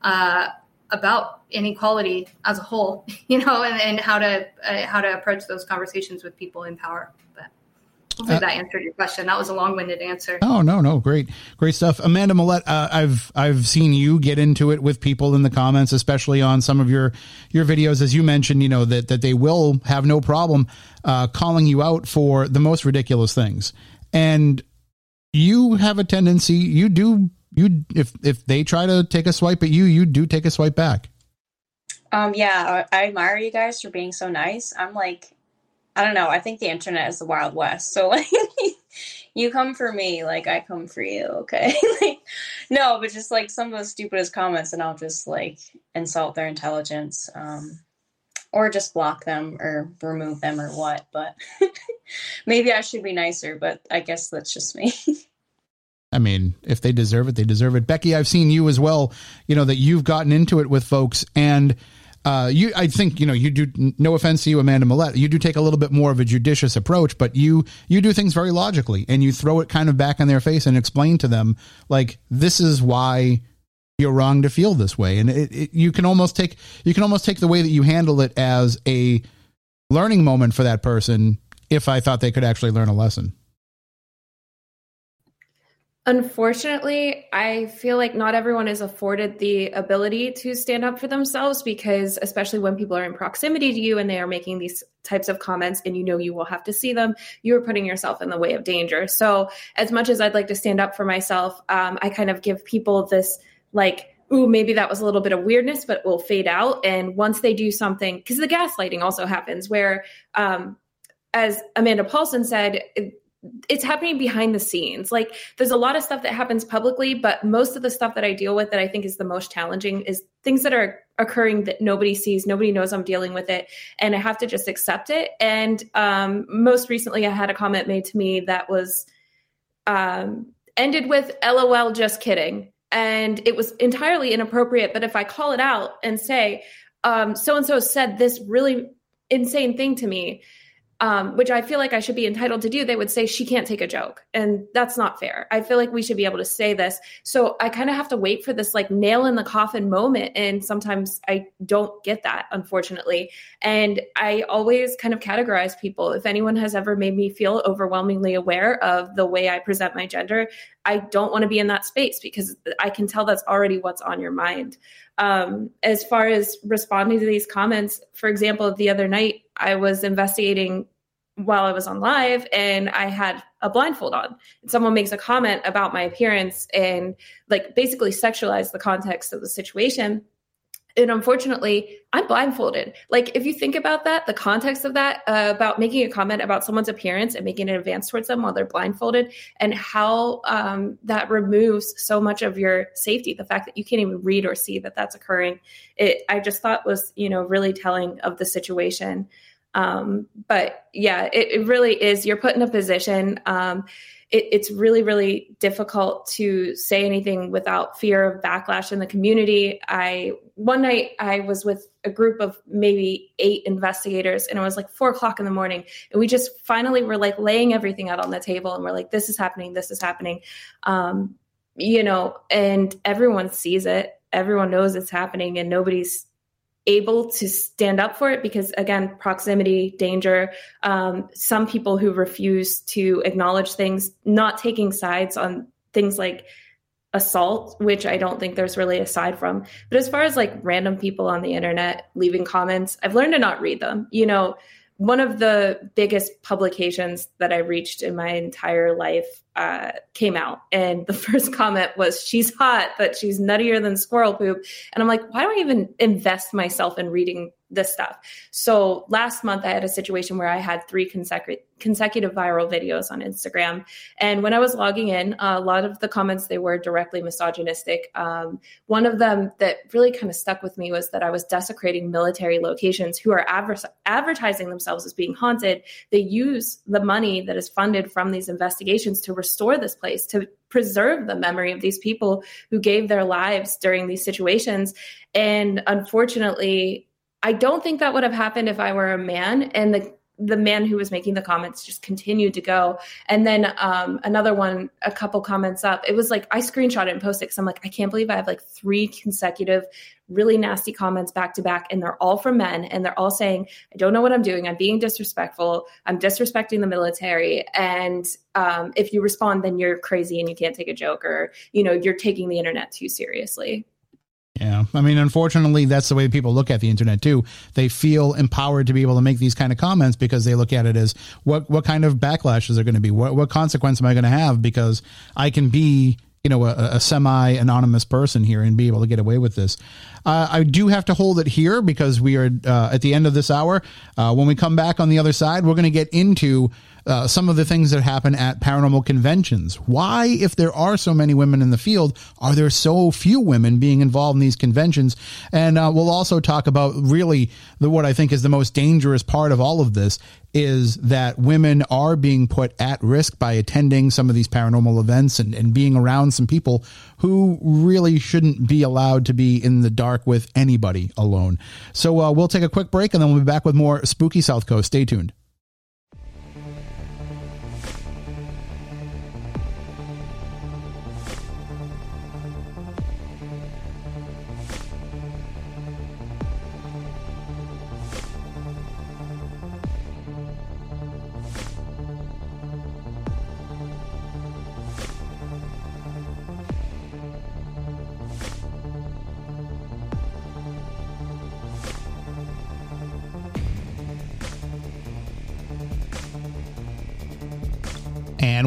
uh, about inequality as a whole, you know, and, and how to uh, how to approach those conversations with people in power. But Hopefully uh, that answered your question. That was a long-winded answer. Oh no, no, great, great stuff. Amanda Millette, uh, I've I've seen you get into it with people in the comments, especially on some of your your videos, as you mentioned. You know that that they will have no problem uh, calling you out for the most ridiculous things, and you have a tendency. You do you if if they try to take a swipe at you, you do take a swipe back. Um, yeah, I admire you guys for being so nice. I'm like I don't know. I think the internet is the Wild West. So like you come for me, like I come for you, okay? like no, but just like some of the stupidest comments and I'll just like insult their intelligence. Um or just block them or remove them or what, but maybe I should be nicer, but I guess that's just me. I mean, if they deserve it, they deserve it. Becky, I've seen you as well, you know, that you've gotten into it with folks and uh, you, I think, you know, you do. No offense to you, Amanda Millette, you do take a little bit more of a judicious approach, but you you do things very logically, and you throw it kind of back in their face and explain to them like this is why you're wrong to feel this way, and it, it, you can almost take you can almost take the way that you handle it as a learning moment for that person. If I thought they could actually learn a lesson. Unfortunately, I feel like not everyone is afforded the ability to stand up for themselves because, especially when people are in proximity to you and they are making these types of comments and you know you will have to see them, you're putting yourself in the way of danger. So, as much as I'd like to stand up for myself, um, I kind of give people this like, ooh, maybe that was a little bit of weirdness, but it will fade out. And once they do something, because the gaslighting also happens where, um, as Amanda Paulson said, it's happening behind the scenes. Like there's a lot of stuff that happens publicly, but most of the stuff that I deal with that I think is the most challenging is things that are occurring that nobody sees, nobody knows I'm dealing with it, and I have to just accept it. And um, most recently, I had a comment made to me that was um, ended with "LOL, just kidding," and it was entirely inappropriate. But if I call it out and say, "So and so said this really insane thing to me," um, which I feel like I should be entitled to do, they would say she can't take a joke. And that's not fair. I feel like we should be able to say this. So I kind of have to wait for this like nail in the coffin moment. And sometimes I don't get that, unfortunately. And I always kind of categorize people. If anyone has ever made me feel overwhelmingly aware of the way I present my gender, I don't want to be in that space because I can tell that's already what's on your mind. Um, as far as responding to these comments, for example, the other night, I was investigating while I was on live and I had a blindfold on. And someone makes a comment about my appearance and like basically sexualize the context of the situation and unfortunately i'm blindfolded. Like if you think about that the context of that uh, about making a comment about someone's appearance and making an advance towards them while they're blindfolded and how um, that removes so much of your safety the fact that you can't even read or see that that's occurring it i just thought was you know really telling of the situation um, but yeah it, it, really is you're put in a position um, it, it's really, really difficult to say anything without fear of backlash in the community. I one night I was with a group of maybe eight investigators, and it was like four o'clock in the morning, and we just finally were like laying everything out on the table, and we're like, "This is happening. This is happening," um, you know, and everyone sees it. Everyone knows it's happening, and nobody's able to stand up for it because again proximity danger um, some people who refuse to acknowledge things not taking sides on things like assault which i don't think there's really a side from. But as far as like random people on the internet leaving comments i've learned to not read them. You know one of the biggest publications that I reached in my entire life uh, came out. And the first comment was, She's hot, but she's nuttier than squirrel poop. And I'm like, Why do I even invest myself in reading this stuff. So last month, I had a situation where I had three consecutive consecutive viral videos on Instagram, and when I was logging in, a lot of the comments they were directly misogynistic. Um, one of them that really kind of stuck with me was that I was desecrating military locations who are adver- advertising themselves as being haunted. They use the money that is funded from these investigations to restore this place to preserve the memory of these people who gave their lives during these situations. And unfortunately, I don't think that would have happened if I were a man. And the the man who was making the comments just continued to go. And then um, another one, a couple comments up, it was like I screenshot it and posted because I'm like, I can't believe I have like three consecutive really nasty comments back to back, and they're all from men, and they're all saying, I don't know what I'm doing. I'm being disrespectful. I'm disrespecting the military. And um, if you respond, then you're crazy and you can't take a joke, or, you know, you're taking the internet too seriously. Yeah. I mean, unfortunately, that's the way people look at the internet too. They feel empowered to be able to make these kind of comments because they look at it as what, what kind of backlash is there going to be? What, what consequence am I going to have? Because I can be, you know, a, a semi anonymous person here and be able to get away with this. Uh, I do have to hold it here because we are uh, at the end of this hour. Uh, when we come back on the other side, we're going to get into uh, some of the things that happen at paranormal conventions. Why, if there are so many women in the field, are there so few women being involved in these conventions? And uh, we'll also talk about really the what I think is the most dangerous part of all of this is that women are being put at risk by attending some of these paranormal events and, and being around some people who really shouldn't be allowed to be in the dark with anybody alone. So uh, we'll take a quick break and then we'll be back with more spooky South Coast. Stay tuned.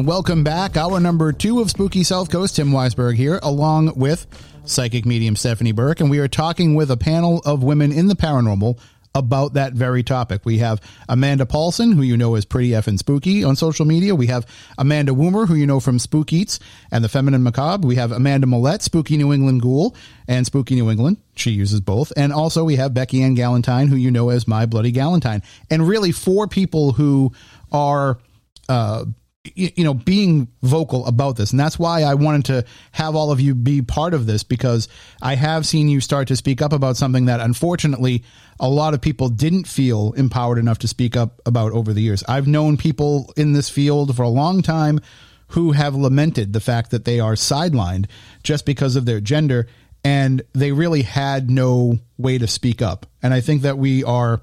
Welcome back. Hour number two of Spooky South Coast. Tim Weisberg here, along with psychic medium Stephanie Burke. And we are talking with a panel of women in the paranormal about that very topic. We have Amanda Paulson, who you know as Pretty Effin' Spooky on social media. We have Amanda Woomer, who you know from Spook Eats and the Feminine Macabre. We have Amanda Millette, Spooky New England Ghoul and Spooky New England. She uses both. And also we have Becky Ann Galentine, who you know as My Bloody Galentine. And really four people who are uh, you know being vocal about this. And that's why i wanted to have all of you be part of this because i have seen you start to speak up about something that unfortunately a lot of people didn't feel empowered enough to speak up about over the years. I've known people in this field for a long time who have lamented the fact that they are sidelined just because of their gender and they really had no way to speak up. And i think that we are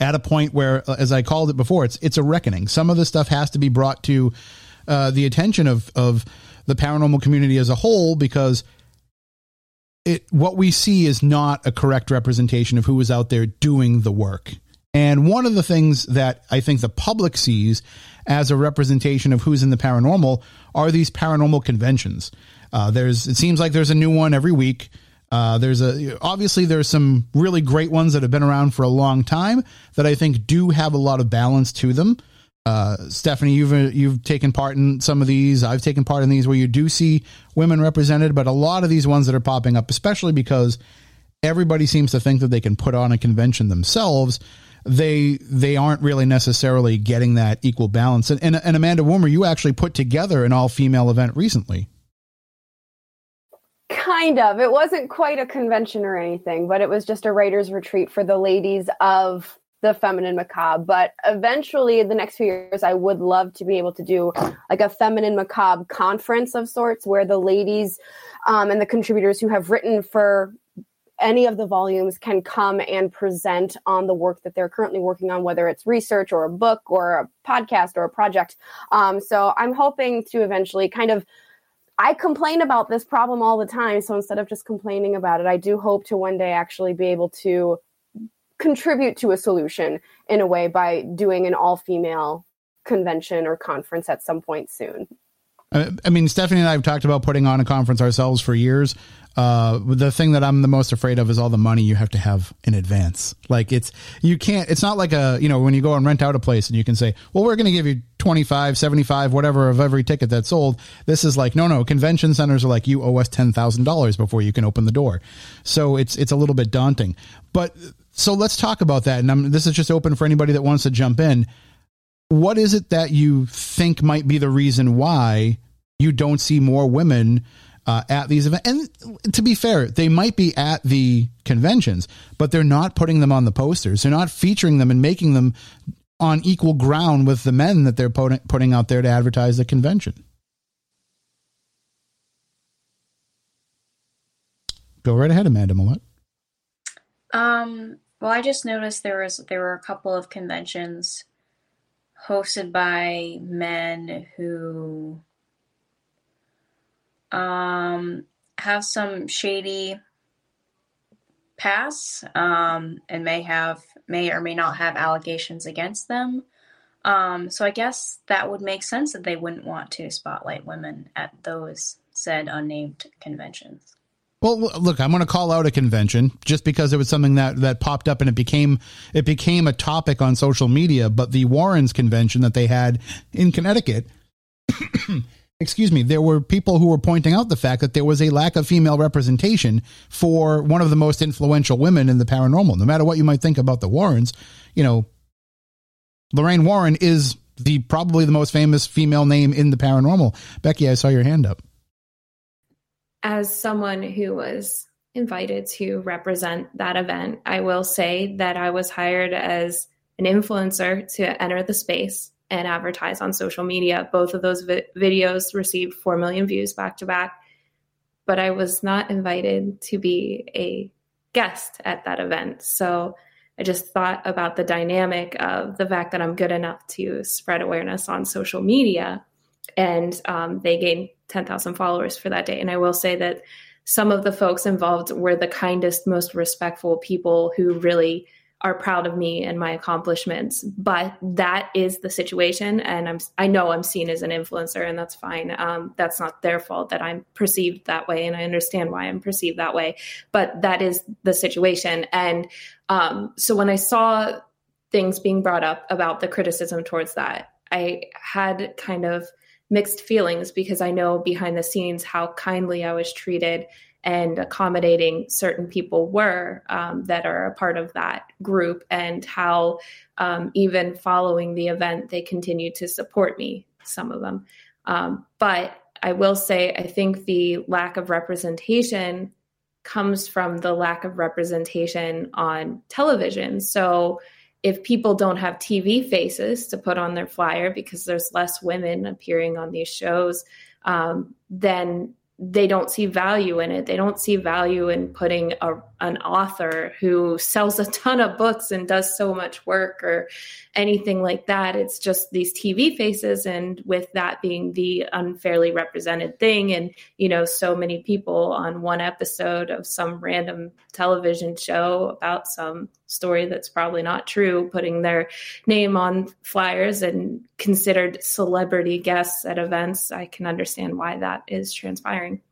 at a point where, uh, as I called it before, it's it's a reckoning. Some of this stuff has to be brought to uh, the attention of of the paranormal community as a whole because it what we see is not a correct representation of who is out there doing the work. And one of the things that I think the public sees as a representation of who's in the paranormal are these paranormal conventions. Uh, there's it seems like there's a new one every week. Uh, there's a obviously there's some really great ones that have been around for a long time that I think do have a lot of balance to them. Uh, Stephanie, you've you've taken part in some of these. I've taken part in these where you do see women represented, but a lot of these ones that are popping up, especially because everybody seems to think that they can put on a convention themselves. They they aren't really necessarily getting that equal balance. And, and, and Amanda Woomer, you actually put together an all female event recently. Kind of. It wasn't quite a convention or anything, but it was just a writer's retreat for the ladies of the feminine macabre. But eventually, in the next few years, I would love to be able to do like a feminine macabre conference of sorts where the ladies um, and the contributors who have written for any of the volumes can come and present on the work that they're currently working on, whether it's research or a book or a podcast or a project. Um, so I'm hoping to eventually kind of I complain about this problem all the time. So instead of just complaining about it, I do hope to one day actually be able to contribute to a solution in a way by doing an all female convention or conference at some point soon. I mean, Stephanie and I have talked about putting on a conference ourselves for years. Uh, the thing that I'm the most afraid of is all the money you have to have in advance. Like it's, you can't, it's not like a, you know, when you go and rent out a place and you can say, well, we're going to give you 25, 75, whatever of every ticket that's sold. This is like, no, no, convention centers are like, you owe us $10,000 before you can open the door. So it's, it's a little bit daunting, but so let's talk about that. And I'm, this is just open for anybody that wants to jump in what is it that you think might be the reason why you don't see more women uh, at these events? And to be fair, they might be at the conventions, but they're not putting them on the posters. They're not featuring them and making them on equal ground with the men that they're putting out there to advertise the convention. Go right ahead, Amanda Millette. Um, well, I just noticed there was there were a couple of conventions hosted by men who um have some shady past um, and may have may or may not have allegations against them. Um, so I guess that would make sense that they wouldn't want to spotlight women at those said unnamed conventions. Well, look, I'm going to call out a convention just because it was something that that popped up and it became it became a topic on social media. But the Warrens convention that they had in Connecticut excuse me, there were people who were pointing out the fact that there was a lack of female representation for one of the most influential women in the paranormal. No matter what you might think about the Warrens, you know, Lorraine Warren is the probably the most famous female name in the paranormal. Becky, I saw your hand up. As someone who was invited to represent that event, I will say that I was hired as an influencer to enter the space and advertise on social media. Both of those vi- videos received 4 million views back to back, but I was not invited to be a guest at that event. So I just thought about the dynamic of the fact that I'm good enough to spread awareness on social media. And um, they gained 10,000 followers for that day. And I will say that some of the folks involved were the kindest, most respectful people who really are proud of me and my accomplishments. But that is the situation and i'm i know i'm seen as an influencer and that's fine. Um, that's not their fault that i'm perceived that way and i understand why i'm perceived that way but that is the situation. And um, so when i saw things being brought up about the criticism towards that i had kind of mixed feelings because i know behind the scenes how kindly i was treated and accommodating certain people were um, that are a part of that group, and how um, even following the event, they continue to support me, some of them. Um, but I will say, I think the lack of representation comes from the lack of representation on television. So, if people don't have TV faces to put on their flyer because there's less women appearing on these shows, um, then they don't see value in it. They don't see value in putting a, an author who sells a ton of books and does so much work or anything like that. It's just these TV faces, and with that being the unfairly represented thing, and you know, so many people on one episode of some random television show about some story that's probably not true, putting their name on flyers and considered celebrity guests at events, I can understand why that is transpiring.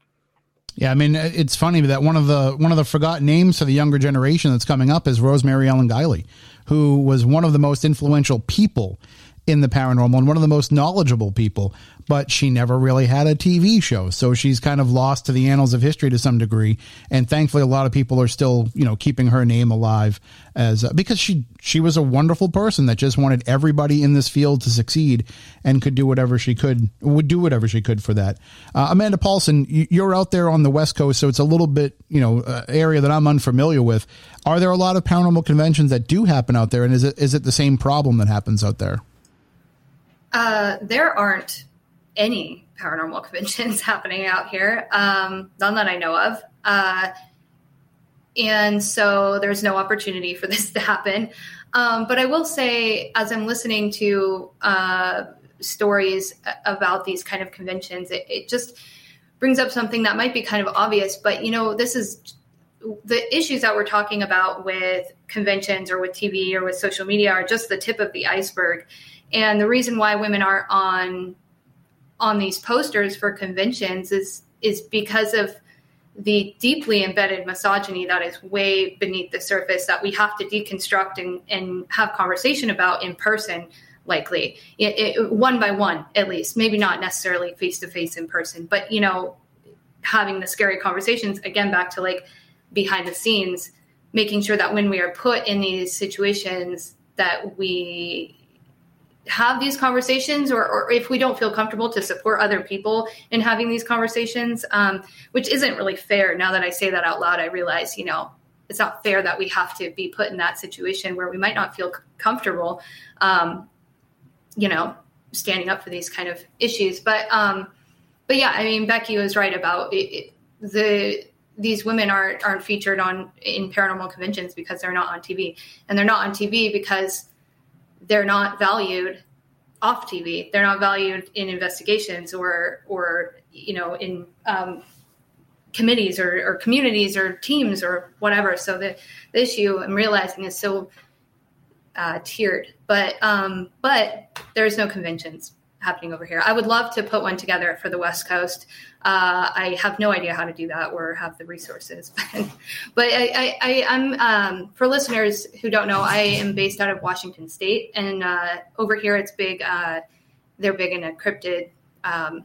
Yeah, I mean it's funny that one of the one of the forgotten names for the younger generation that's coming up is Rosemary Ellen Guiley, who was one of the most influential people in the paranormal and one of the most knowledgeable people, but she never really had a TV show. So she's kind of lost to the annals of history to some degree. And thankfully, a lot of people are still, you know, keeping her name alive as uh, because she she was a wonderful person that just wanted everybody in this field to succeed and could do whatever she could would do whatever she could for that. Uh, Amanda Paulson, you're out there on the West Coast, so it's a little bit, you know, uh, area that I'm unfamiliar with. Are there a lot of paranormal conventions that do happen out there, and is it is it the same problem that happens out there? Uh, there aren't any paranormal conventions happening out here, um, none that I know of. Uh, and so there's no opportunity for this to happen. Um, but I will say, as I'm listening to uh, stories about these kind of conventions, it, it just brings up something that might be kind of obvious, but you know, this is the issues that we're talking about with conventions or with TV or with social media are just the tip of the iceberg. And the reason why women aren't on on these posters for conventions is is because of the deeply embedded misogyny that is way beneath the surface that we have to deconstruct and, and have conversation about in person likely. It, it, one by one at least. Maybe not necessarily face to face in person but you know having the scary conversations again back to like behind the scenes making sure that when we are put in these situations that we have these conversations or, or, if we don't feel comfortable to support other people in having these conversations um, which isn't really fair now that i say that out loud i realize you know it's not fair that we have to be put in that situation where we might not feel comfortable, um, you know, standing up for these kind of issues. But um, but yeah, I mean, Becky was right about it, it, the these women aren't aren't featured on in paranormal conventions because they're not on TV, and they're not on TV because they're not valued off TV. They're not valued in investigations or or you know in um, committees or, or, communities or teams or whatever. So the, the issue I'm realizing is so uh, tiered, but um, but there's no conventions happening over here. I would love to put one together for the West Coast. Uh, I have no idea how to do that or have the resources, but I, I, am um, for listeners who don't know, I am based out of Washington State, and uh, over here it's big. Uh, they're big in encrypted, um,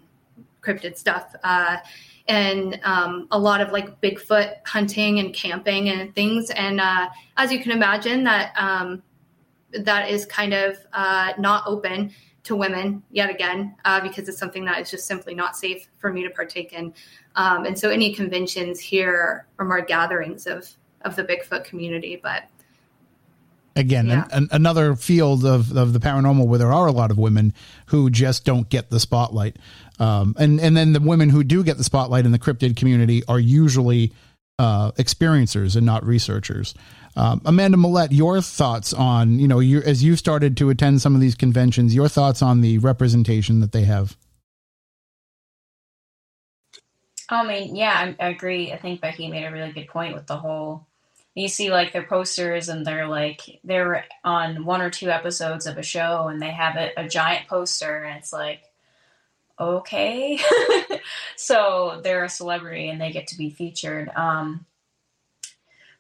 cryptid stuff. Uh, and um, a lot of like Bigfoot hunting and camping and things. And uh, as you can imagine, that um, that is kind of uh, not open to women yet again uh, because it's something that is just simply not safe for me to partake in. Um, and so any conventions here are more gatherings of of the Bigfoot community, but again yeah. an, an, another field of, of the paranormal where there are a lot of women who just don't get the spotlight um, and and then the women who do get the spotlight in the cryptid community are usually uh, experiencers and not researchers um, Amanda Millette, your thoughts on you know you as you started to attend some of these conventions, your thoughts on the representation that they have. I mean, yeah, I, I agree. I think Becky made a really good point with the whole. You see, like their posters, and they're like they're on one or two episodes of a show, and they have a, a giant poster, and it's like, okay, so they're a celebrity and they get to be featured. Um,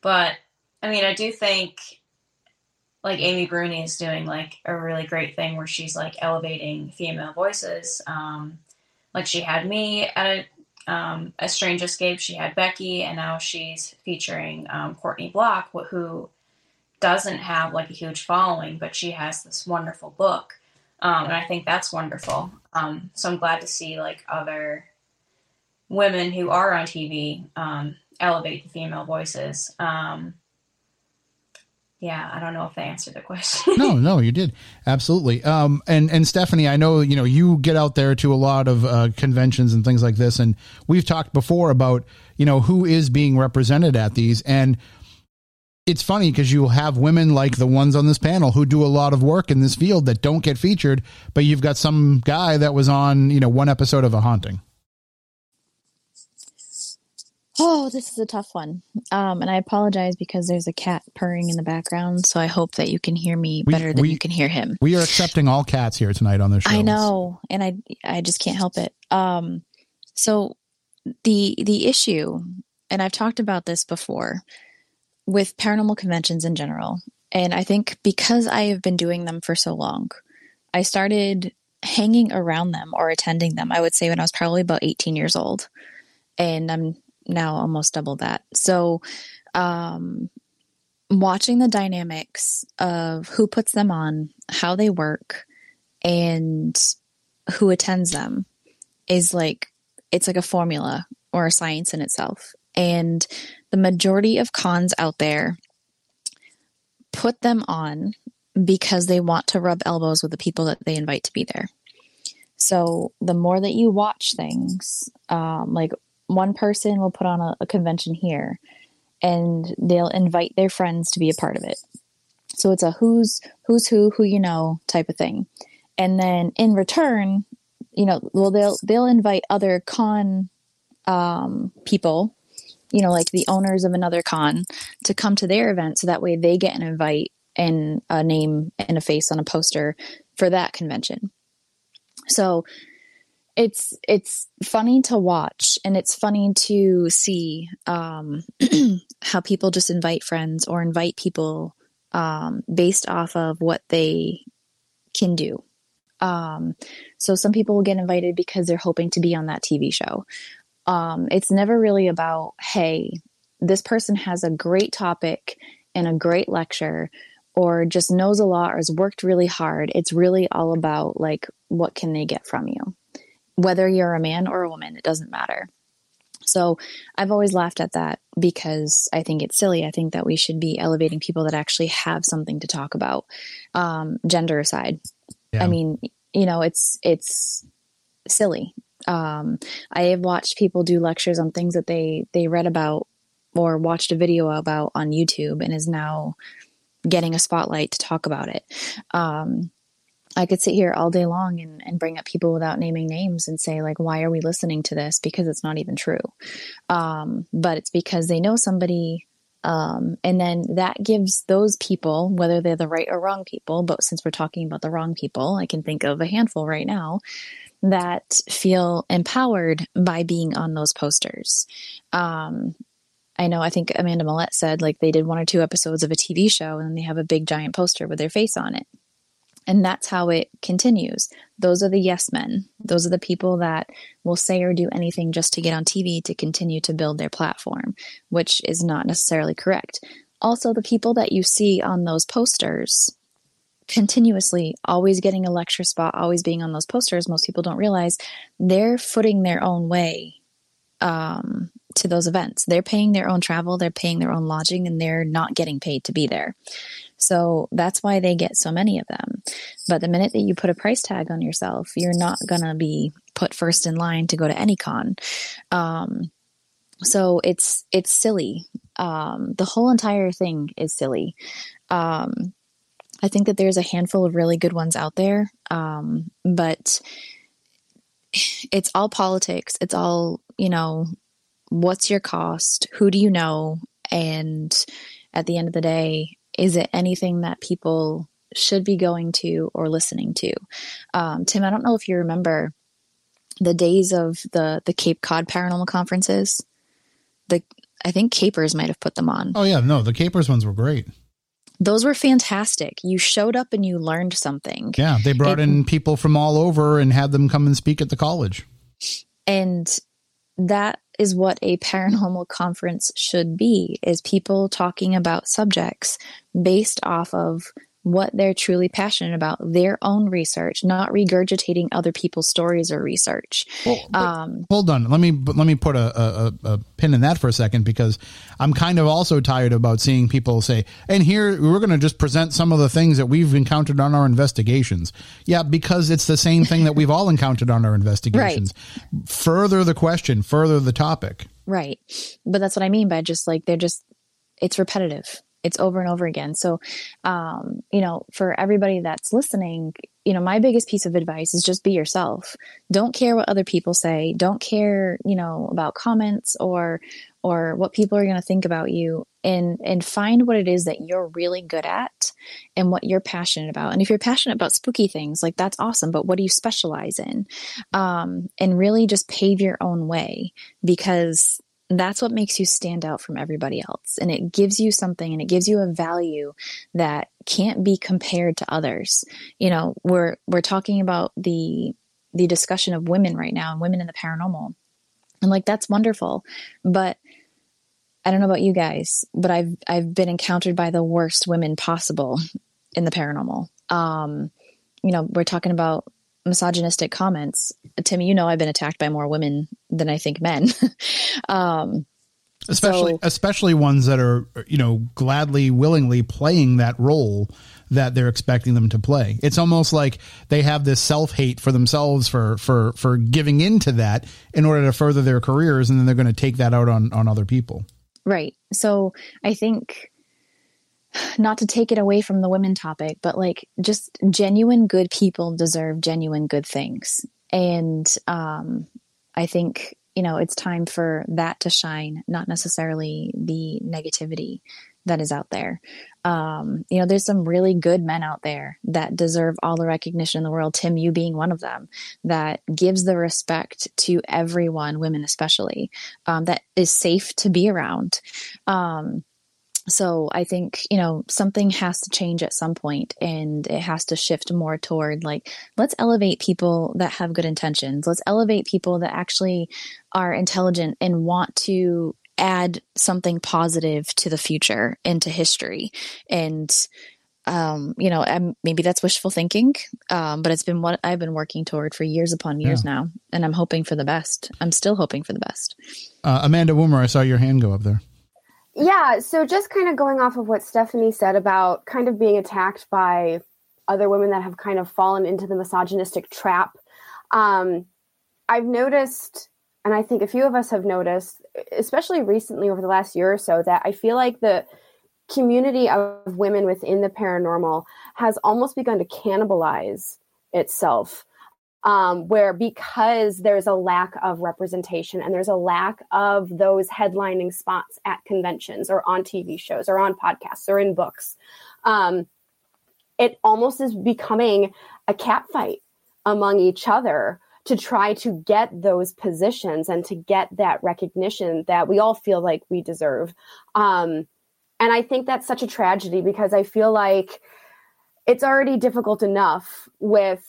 but I mean, I do think like Amy Bruni is doing like a really great thing where she's like elevating female voices. Um, like she had me at a um, a Strange Escape. She had Becky, and now she's featuring um, Courtney Block, who doesn't have like a huge following, but she has this wonderful book, um, and I think that's wonderful. Um, so I'm glad to see like other women who are on TV um, elevate the female voices. Um, yeah, I don't know if I answered the question. no, no, you did absolutely. Um, and and Stephanie, I know you know you get out there to a lot of uh, conventions and things like this, and we've talked before about you know who is being represented at these, and it's funny because you'll have women like the ones on this panel who do a lot of work in this field that don't get featured, but you've got some guy that was on you know one episode of a haunting. Oh, this is a tough one. Um, and I apologize because there's a cat purring in the background, so I hope that you can hear me we, better than we, you can hear him. We are accepting all cats here tonight on the show. I know, and I I just can't help it. Um, so the the issue, and I've talked about this before with paranormal conventions in general, and I think because I have been doing them for so long, I started hanging around them or attending them. I would say when I was probably about 18 years old and I'm now almost double that. So, um, watching the dynamics of who puts them on, how they work, and who attends them is like it's like a formula or a science in itself. And the majority of cons out there put them on because they want to rub elbows with the people that they invite to be there. So the more that you watch things, um, like one person will put on a, a convention here and they'll invite their friends to be a part of it. So it's a who's who's who, who you know type of thing. And then in return, you know, well they'll they'll invite other con um, people, you know, like the owners of another con to come to their event so that way they get an invite and a name and a face on a poster for that convention. So it's it's funny to watch and it's funny to see um, how people just invite friends or invite people um, based off of what they can do. Um, so some people will get invited because they're hoping to be on that tv show. Um, it's never really about hey this person has a great topic and a great lecture or just knows a lot or has worked really hard. It's really all about like what can they get from you whether you're a man or a woman, it doesn't matter. So I've always laughed at that because I think it's silly. I think that we should be elevating people that actually have something to talk about, um, gender aside. Yeah. I mean, you know, it's it's silly. Um, I have watched people do lectures on things that they they read about or watched a video about on YouTube and is now getting a spotlight to talk about it. Um, I could sit here all day long and, and bring up people without naming names and say, like, why are we listening to this? Because it's not even true. Um, but it's because they know somebody. Um, and then that gives those people, whether they're the right or wrong people, but since we're talking about the wrong people, I can think of a handful right now that feel empowered by being on those posters. Um, I know, I think Amanda Millette said like they did one or two episodes of a TV show and then they have a big giant poster with their face on it. And that's how it continues. Those are the yes men. Those are the people that will say or do anything just to get on TV to continue to build their platform, which is not necessarily correct. Also, the people that you see on those posters continuously, always getting a lecture spot, always being on those posters, most people don't realize they're footing their own way um, to those events. They're paying their own travel, they're paying their own lodging, and they're not getting paid to be there. So that's why they get so many of them. But the minute that you put a price tag on yourself, you're not going to be put first in line to go to any con. Um, so it's it's silly. Um, the whole entire thing is silly. Um, I think that there's a handful of really good ones out there, um, but it's all politics. It's all you know. What's your cost? Who do you know? And at the end of the day, is it anything that people should be going to or listening to? Um, Tim, I don't know if you remember the days of the the Cape Cod Paranormal conferences. The I think Capers might have put them on. Oh yeah, no, the Capers ones were great. Those were fantastic. You showed up and you learned something. Yeah, they brought it, in people from all over and had them come and speak at the college. And that is what a paranormal conference should be is people talking about subjects based off of what they're truly passionate about, their own research, not regurgitating other people's stories or research. Well, um, hold on, let me let me put a, a, a, pin in that for a second because I'm kind of also tired about seeing people say, "And here we're going to just present some of the things that we've encountered on our investigations." Yeah, because it's the same thing that we've all encountered on our investigations. Right. Further the question, further the topic. Right, but that's what I mean by just like they're just it's repetitive it's over and over again. So, um, you know, for everybody that's listening, you know, my biggest piece of advice is just be yourself. Don't care what other people say. Don't care, you know, about comments or or what people are going to think about you and and find what it is that you're really good at and what you're passionate about. And if you're passionate about spooky things, like that's awesome, but what do you specialize in? Um, and really just pave your own way because that's what makes you stand out from everybody else. And it gives you something and it gives you a value that can't be compared to others. You know, we're we're talking about the the discussion of women right now and women in the paranormal. And like that's wonderful. But I don't know about you guys, but I've I've been encountered by the worst women possible in the paranormal. Um, you know, we're talking about misogynistic comments. Timmy, you know I've been attacked by more women than I think men. um, especially so, especially ones that are you know gladly willingly playing that role that they're expecting them to play it's almost like they have this self-hate for themselves for for for giving into that in order to further their careers and then they're going to take that out on on other people right so i think not to take it away from the women topic, but like just genuine good people deserve genuine good things. And um, I think, you know, it's time for that to shine, not necessarily the negativity that is out there. Um, you know, there's some really good men out there that deserve all the recognition in the world. Tim, you being one of them, that gives the respect to everyone, women especially, um, that is safe to be around. Um, so I think, you know, something has to change at some point and it has to shift more toward like, let's elevate people that have good intentions. Let's elevate people that actually are intelligent and want to add something positive to the future into history. And um, you know, I'm, maybe that's wishful thinking, um, but it's been what I've been working toward for years upon years yeah. now, and I'm hoping for the best. I'm still hoping for the best. Uh, Amanda Woomer, I saw your hand go up there. Yeah, so just kind of going off of what Stephanie said about kind of being attacked by other women that have kind of fallen into the misogynistic trap. Um, I've noticed, and I think a few of us have noticed, especially recently over the last year or so, that I feel like the community of women within the paranormal has almost begun to cannibalize itself. Um, where because there's a lack of representation and there's a lack of those headlining spots at conventions or on TV shows or on podcasts or in books, um, it almost is becoming a cat fight among each other to try to get those positions and to get that recognition that we all feel like we deserve. Um, and I think that's such a tragedy because I feel like it's already difficult enough with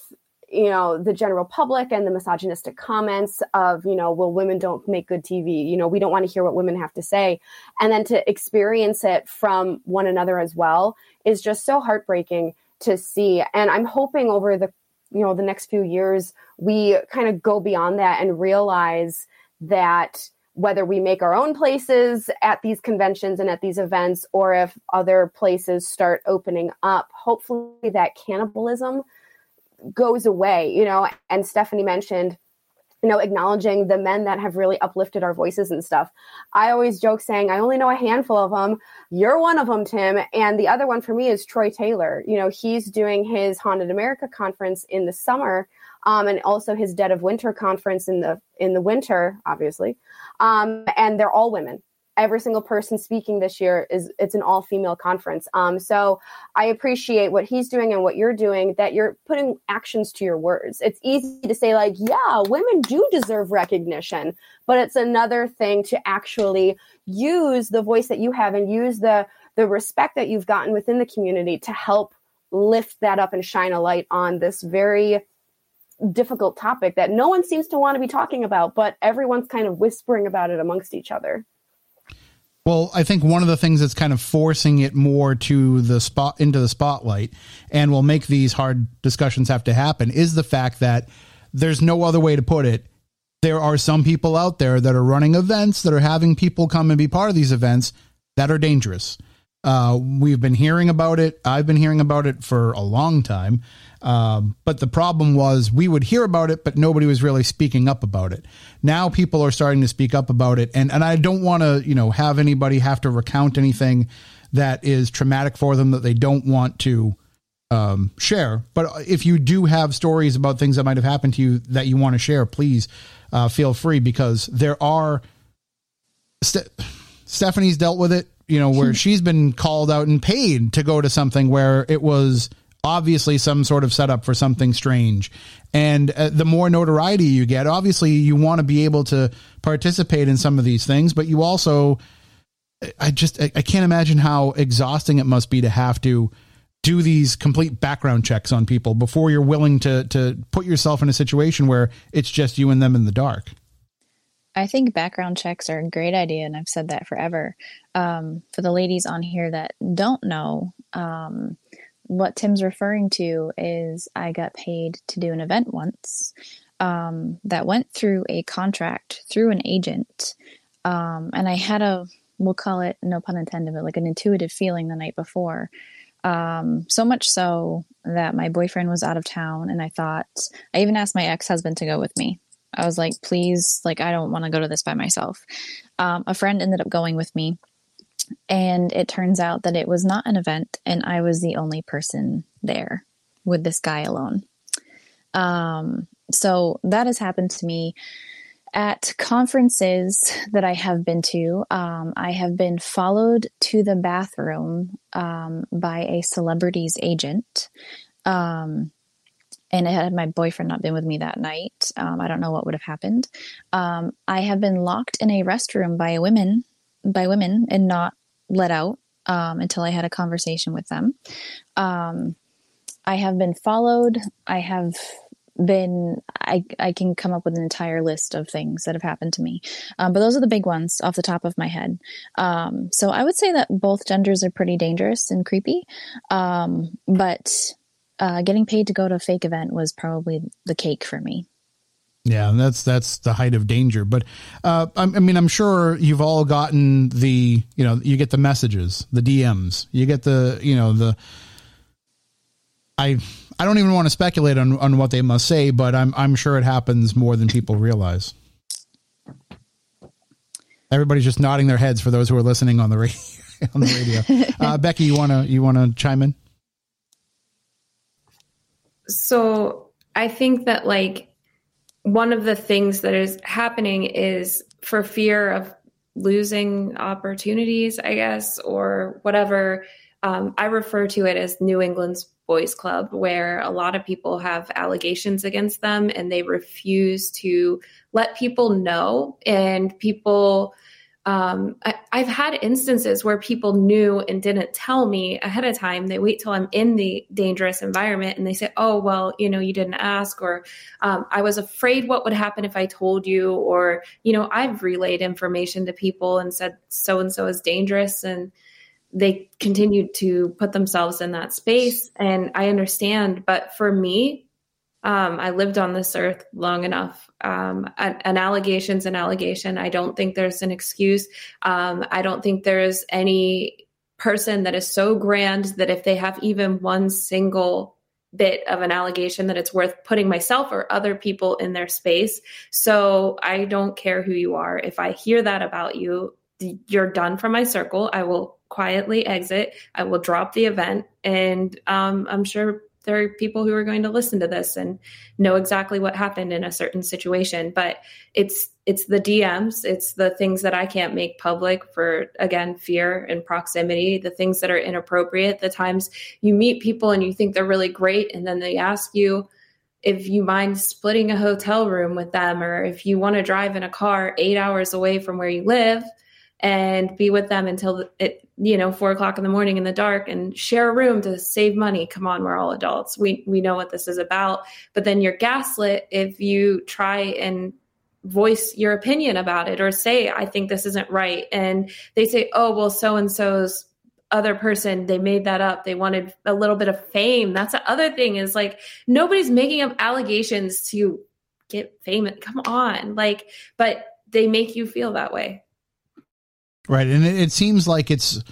you know the general public and the misogynistic comments of you know well women don't make good tv you know we don't want to hear what women have to say. And then to experience it from one another as well is just so heartbreaking to see. And i'm hoping over the you know the next few years we kind of go beyond that and realize that whether we make our own places at these conventions and at these events or if other places start opening up hopefully that cannibalism goes away you know and stephanie mentioned you know, acknowledging the men that have really uplifted our voices and stuff. I always joke saying, I only know a handful of them. You're one of them, Tim. And the other one for me is Troy Taylor. You know, he's doing his Haunted America conference in the summer. Um, and also his Dead of Winter conference in the in the winter, obviously, um, and they're all women every single person speaking this year is it's an all female conference. Um, so i appreciate what he's doing and what you're doing that you're putting actions to your words. It's easy to say like yeah women do deserve recognition but it's another thing to actually use the voice that you have and use the the respect that you've gotten within the community to help lift that up and shine a light on this very difficult topic that no one seems to want to be talking about but everyone's kind of whispering about it amongst each other well, I think one of the things that's kind of forcing it more to the spot into the spotlight and will make these hard discussions have to happen is the fact that there's no other way to put it. There are some people out there that are running events that are having people come and be part of these events that are dangerous. Uh, we've been hearing about it. I've been hearing about it for a long time. Um, but the problem was we would hear about it, but nobody was really speaking up about it. Now people are starting to speak up about it, and and I don't want to you know have anybody have to recount anything that is traumatic for them that they don't want to um, share. But if you do have stories about things that might have happened to you that you want to share, please uh, feel free because there are. St- Stephanie's dealt with it, you know, where she's been called out and paid to go to something where it was obviously some sort of setup for something strange. And uh, the more notoriety you get, obviously you want to be able to participate in some of these things, but you also, I just, I, I can't imagine how exhausting it must be to have to do these complete background checks on people before you're willing to to put yourself in a situation where it's just you and them in the dark. I think background checks are a great idea, and I've said that forever. Um, for the ladies on here that don't know, um, what Tim's referring to is I got paid to do an event once um, that went through a contract through an agent. Um, and I had a, we'll call it, no pun intended, but like an intuitive feeling the night before. Um, so much so that my boyfriend was out of town, and I thought, I even asked my ex husband to go with me. I was like, please, like, I don't want to go to this by myself. Um, a friend ended up going with me and it turns out that it was not an event, and I was the only person there with this guy alone. Um, so that has happened to me at conferences that I have been to. Um, I have been followed to the bathroom um, by a celebrity's agent. Um, and had my boyfriend not been with me that night, um, I don't know what would have happened. Um, I have been locked in a restroom by a women by women and not let out um, until I had a conversation with them. Um, I have been followed. I have been I I can come up with an entire list of things that have happened to me, um, but those are the big ones off the top of my head. Um, so I would say that both genders are pretty dangerous and creepy, um, but uh, getting paid to go to a fake event was probably the cake for me. Yeah, that's that's the height of danger. But uh, I, I mean, I'm sure you've all gotten the you know you get the messages, the DMs, you get the you know the. I I don't even want to speculate on, on what they must say, but I'm I'm sure it happens more than people realize. Everybody's just nodding their heads for those who are listening on the radio. on the radio, uh, Becky, you wanna you wanna chime in? So I think that like one of the things that is happening is for fear of losing opportunities, I guess, or whatever. Um, I refer to it as New England's Boys Club, where a lot of people have allegations against them and they refuse to let people know. And people um, I, have had instances where people knew and didn't tell me ahead of time. They wait till I'm in the dangerous environment and they say, "Oh, well, you know, you didn't ask," or um, "I was afraid what would happen if I told you," or you know, I've relayed information to people and said so and so is dangerous, and they continued to put themselves in that space. And I understand, but for me, um, I lived on this earth long enough. Um, an, an allegation's an allegation. I don't think there's an excuse. Um, I don't think there's any person that is so grand that if they have even one single bit of an allegation that it's worth putting myself or other people in their space. So I don't care who you are. If I hear that about you, you're done from my circle. I will quietly exit. I will drop the event. And um, I'm sure there are people who are going to listen to this and know exactly what happened in a certain situation. But it's it's the dms it's the things that i can't make public for again fear and proximity the things that are inappropriate the times you meet people and you think they're really great and then they ask you if you mind splitting a hotel room with them or if you want to drive in a car eight hours away from where you live and be with them until it you know four o'clock in the morning in the dark and share a room to save money. Come on we're all adults. We we know what this is about. But then you're gaslit if you try and voice your opinion about it or say i think this isn't right. And they say oh well so and so's other person they made that up. They wanted a little bit of fame. That's the other thing is like nobody's making up allegations to get famous come on. Like but they make you feel that way Right, and it, it seems like it's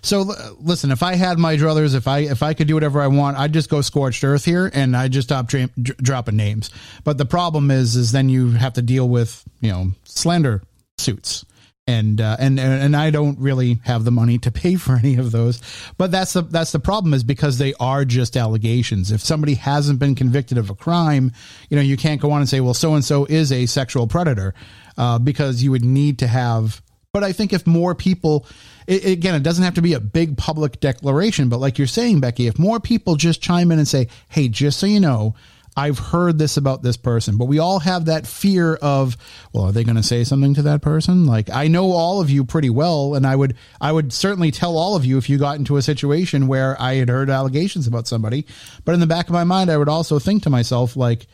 so. Listen, if I had my druthers, if I if I could do whatever I want, I'd just go scorched earth here, and I just stop dra- dropping names. But the problem is, is then you have to deal with you know slander suits. And, uh, and and I don't really have the money to pay for any of those, but that's the that's the problem is because they are just allegations. If somebody hasn't been convicted of a crime, you know you can't go on and say, well, so and so is a sexual predator, uh, because you would need to have but I think if more people, it, again, it doesn't have to be a big public declaration, but like you're saying, Becky, if more people just chime in and say, hey, just so you know, I've heard this about this person, but we all have that fear of, well, are they going to say something to that person? Like I know all of you pretty well, and I would I would certainly tell all of you if you got into a situation where I had heard allegations about somebody. But in the back of my mind, I would also think to myself, like,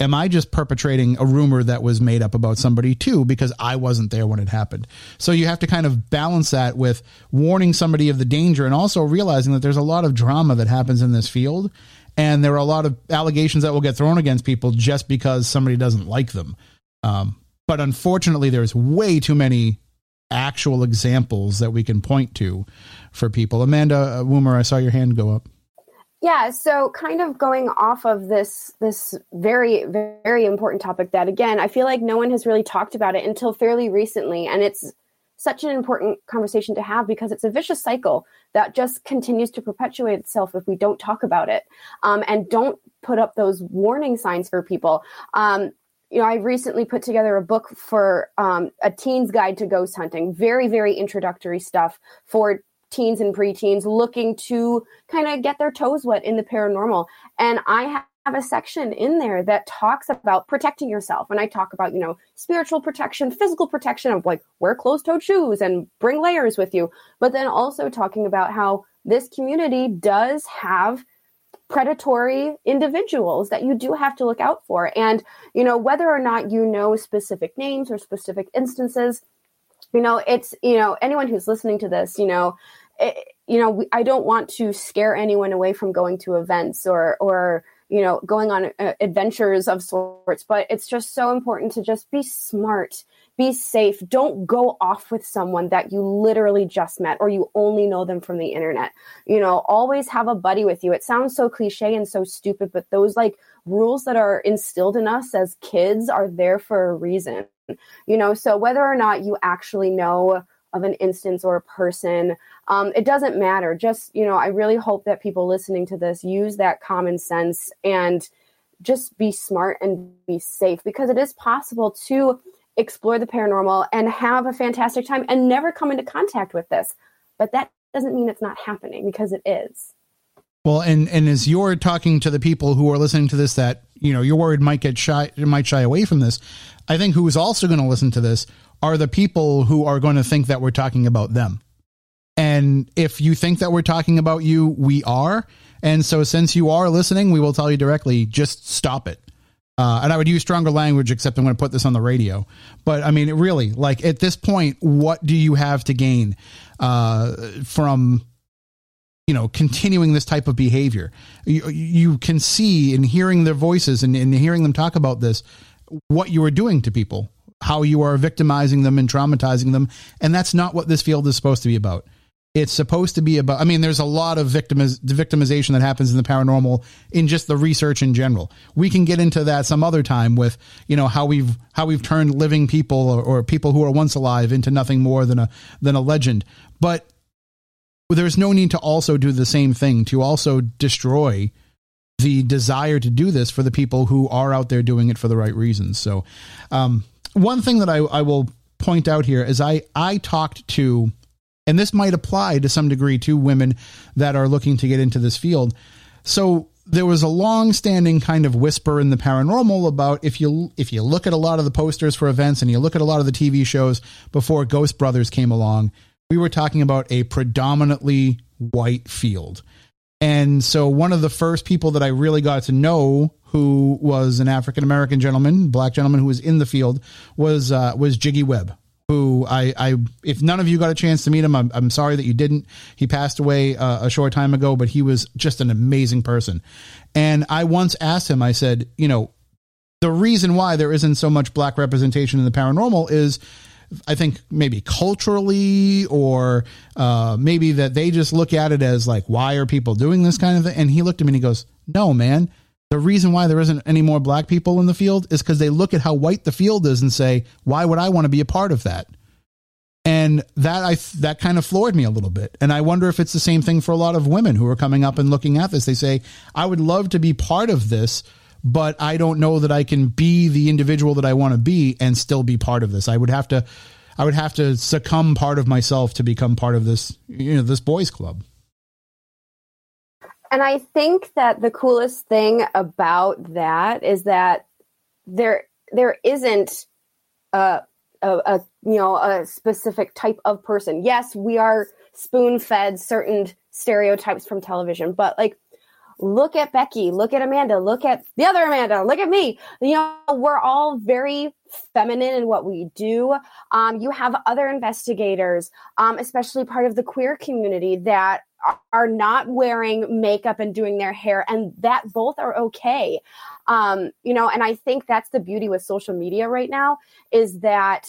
am I just perpetrating a rumor that was made up about somebody too because I wasn't there when it happened? So you have to kind of balance that with warning somebody of the danger and also realizing that there's a lot of drama that happens in this field and there are a lot of allegations that will get thrown against people just because somebody doesn't like them. Um, but unfortunately, there's way too many actual examples that we can point to for people. Amanda uh, Woomer, I saw your hand go up. Yeah, so kind of going off of this this very very important topic that again, I feel like no one has really talked about it until fairly recently and it's such an important conversation to have because it's a vicious cycle that just continues to perpetuate itself if we don't talk about it um, and don't put up those warning signs for people. Um, you know, I recently put together a book for um, a teen's guide to ghost hunting. Very, very introductory stuff for teens and preteens looking to kind of get their toes wet in the paranormal. And I have a section in there that talks about protecting yourself. And I talk about, you know, spiritual protection, physical protection of like wear closed toed shoes and bring layers with you. But then also talking about how this community does have predatory individuals that you do have to look out for. And, you know, whether or not you know specific names or specific instances, you know, it's, you know, anyone who's listening to this, you know, you know, I don't want to scare anyone away from going to events or, or, you know, going on uh, adventures of sorts, but it's just so important to just be smart be safe. Don't go off with someone that you literally just met or you only know them from the internet. You know, always have a buddy with you. It sounds so cliche and so stupid, but those like rules that are instilled in us as kids are there for a reason. You know, so whether or not you actually know of an instance or a person, um, it doesn't matter. Just, you know, I really hope that people listening to this use that common sense and just be smart and be safe because it is possible to explore the paranormal and have a fantastic time and never come into contact with this. But that doesn't mean it's not happening because it is. Well, and and as you're talking to the people who are listening to this, that you know you're worried might get shy, might shy away from this. I think who is also going to listen to this are the people who are going to think that we're talking about them. And if you think that we're talking about you, we are. And so, since you are listening, we will tell you directly: just stop it. Uh, and I would use stronger language, except I'm going to put this on the radio. But I mean, really, like at this point, what do you have to gain uh, from, you know, continuing this type of behavior? You, you can see in hearing their voices and, hearing them talk about this, what you are doing to people, how you are victimizing them and traumatizing them. And that's not what this field is supposed to be about it's supposed to be about i mean there's a lot of victimiz- victimization that happens in the paranormal in just the research in general we can get into that some other time with you know how we've how we've turned living people or, or people who are once alive into nothing more than a than a legend but there's no need to also do the same thing to also destroy the desire to do this for the people who are out there doing it for the right reasons so um, one thing that I, I will point out here is i i talked to and this might apply to some degree to women that are looking to get into this field. So there was a long-standing kind of whisper in the paranormal about if you if you look at a lot of the posters for events and you look at a lot of the TV shows before Ghost Brothers came along, we were talking about a predominantly white field. And so one of the first people that I really got to know who was an African American gentleman, black gentleman who was in the field was uh, was Jiggy Webb who I, I, if none of you got a chance to meet him, I'm, I'm sorry that you didn't. He passed away uh, a short time ago, but he was just an amazing person. And I once asked him, I said, you know, the reason why there isn't so much black representation in the paranormal is I think maybe culturally or uh, maybe that they just look at it as like, why are people doing this kind of thing? And he looked at me and he goes, no, man, the reason why there isn't any more black people in the field is because they look at how white the field is and say, why would I want to be a part of that? And that I that kind of floored me a little bit. And I wonder if it's the same thing for a lot of women who are coming up and looking at this. They say, I would love to be part of this, but I don't know that I can be the individual that I want to be and still be part of this. I would have to I would have to succumb part of myself to become part of this, you know, this boys club. And I think that the coolest thing about that is that there there isn't a, a, a you know a specific type of person. Yes, we are spoon fed certain stereotypes from television, but like look at Becky, look at Amanda, look at the other Amanda, look at me. You know, we're all very feminine in what we do. Um, you have other investigators, um, especially part of the queer community, that are not wearing makeup and doing their hair, and that both are okay. Um, you know, and I think that's the beauty with social media right now is that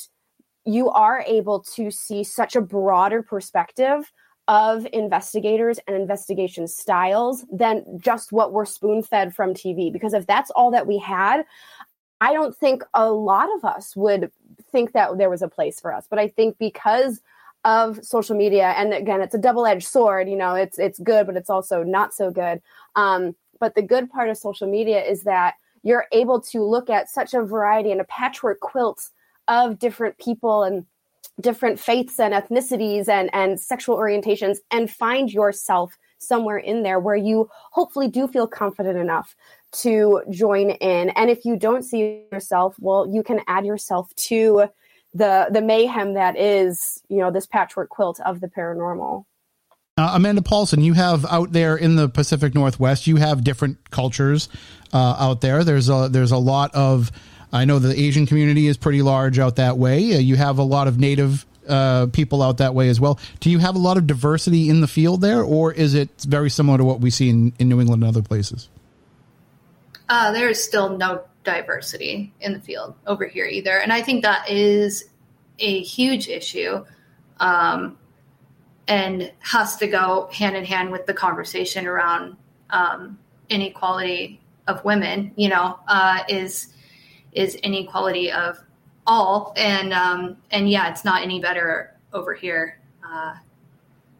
you are able to see such a broader perspective of investigators and investigation styles than just what we're spoon fed from TV. Because if that's all that we had, I don't think a lot of us would think that there was a place for us. But I think because of social media and again it's a double-edged sword you know it's it's good but it's also not so good um, but the good part of social media is that you're able to look at such a variety and a patchwork quilt of different people and different faiths and ethnicities and and sexual orientations and find yourself somewhere in there where you hopefully do feel confident enough to join in and if you don't see yourself well you can add yourself to the the mayhem that is you know this patchwork quilt of the paranormal Uh, Amanda Paulson, you have out there in the Pacific Northwest, you have different cultures uh, out there. There's a there's a lot of I know the Asian community is pretty large out that way. Uh, you have a lot of Native uh, people out that way as well. Do you have a lot of diversity in the field there, or is it very similar to what we see in, in New England and other places? Uh, there is still no diversity in the field over here either, and I think that is a huge issue, um, and has to go hand in hand with the conversation around um, inequality of women. You know, uh, is is inequality of all, and um, and yeah, it's not any better over here uh,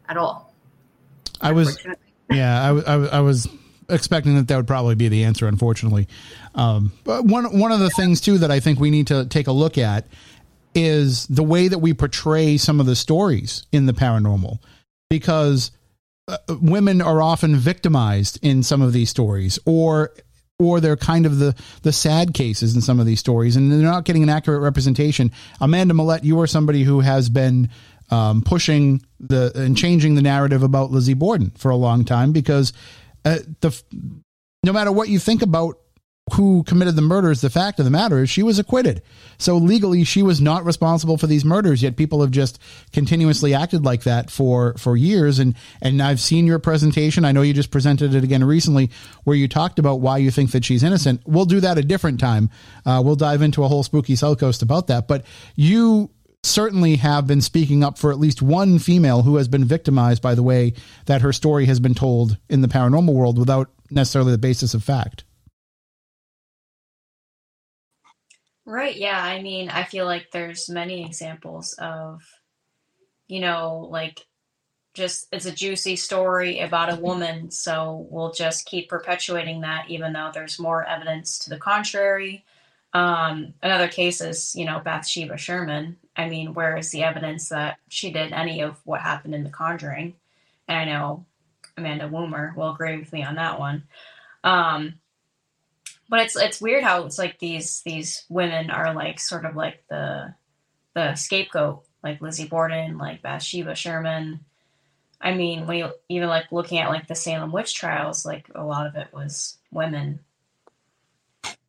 at all. I was, yeah, I, I, I, was expecting that that would probably be the answer. Unfortunately, um, but one one of the things too that I think we need to take a look at is the way that we portray some of the stories in the paranormal, because uh, women are often victimized in some of these stories, or or they're kind of the the sad cases in some of these stories, and they're not getting an accurate representation. Amanda Millette, you are somebody who has been um, pushing the and changing the narrative about Lizzie Borden for a long time because uh, the no matter what you think about who committed the murders, the fact of the matter is she was acquitted. So legally, she was not responsible for these murders. Yet people have just continuously acted like that for for years. And and I've seen your presentation. I know you just presented it again recently, where you talked about why you think that she's innocent. We'll do that a different time. Uh, we'll dive into a whole spooky South Coast about that. But you certainly have been speaking up for at least one female who has been victimized by the way that her story has been told in the paranormal world without necessarily the basis of fact. Right. Yeah. I mean, I feel like there's many examples of, you know, like just it's a juicy story about a woman. So we'll just keep perpetuating that, even though there's more evidence to the contrary. Um, another case is, you know, Bathsheba Sherman. I mean, where is the evidence that she did any of what happened in The Conjuring? And I know Amanda Woomer will agree with me on that one. Um, but it's it's weird how it's like these these women are like sort of like the the scapegoat, like Lizzie Borden, like Bathsheba Sherman. I mean, when you even like looking at like the Salem witch trials, like a lot of it was women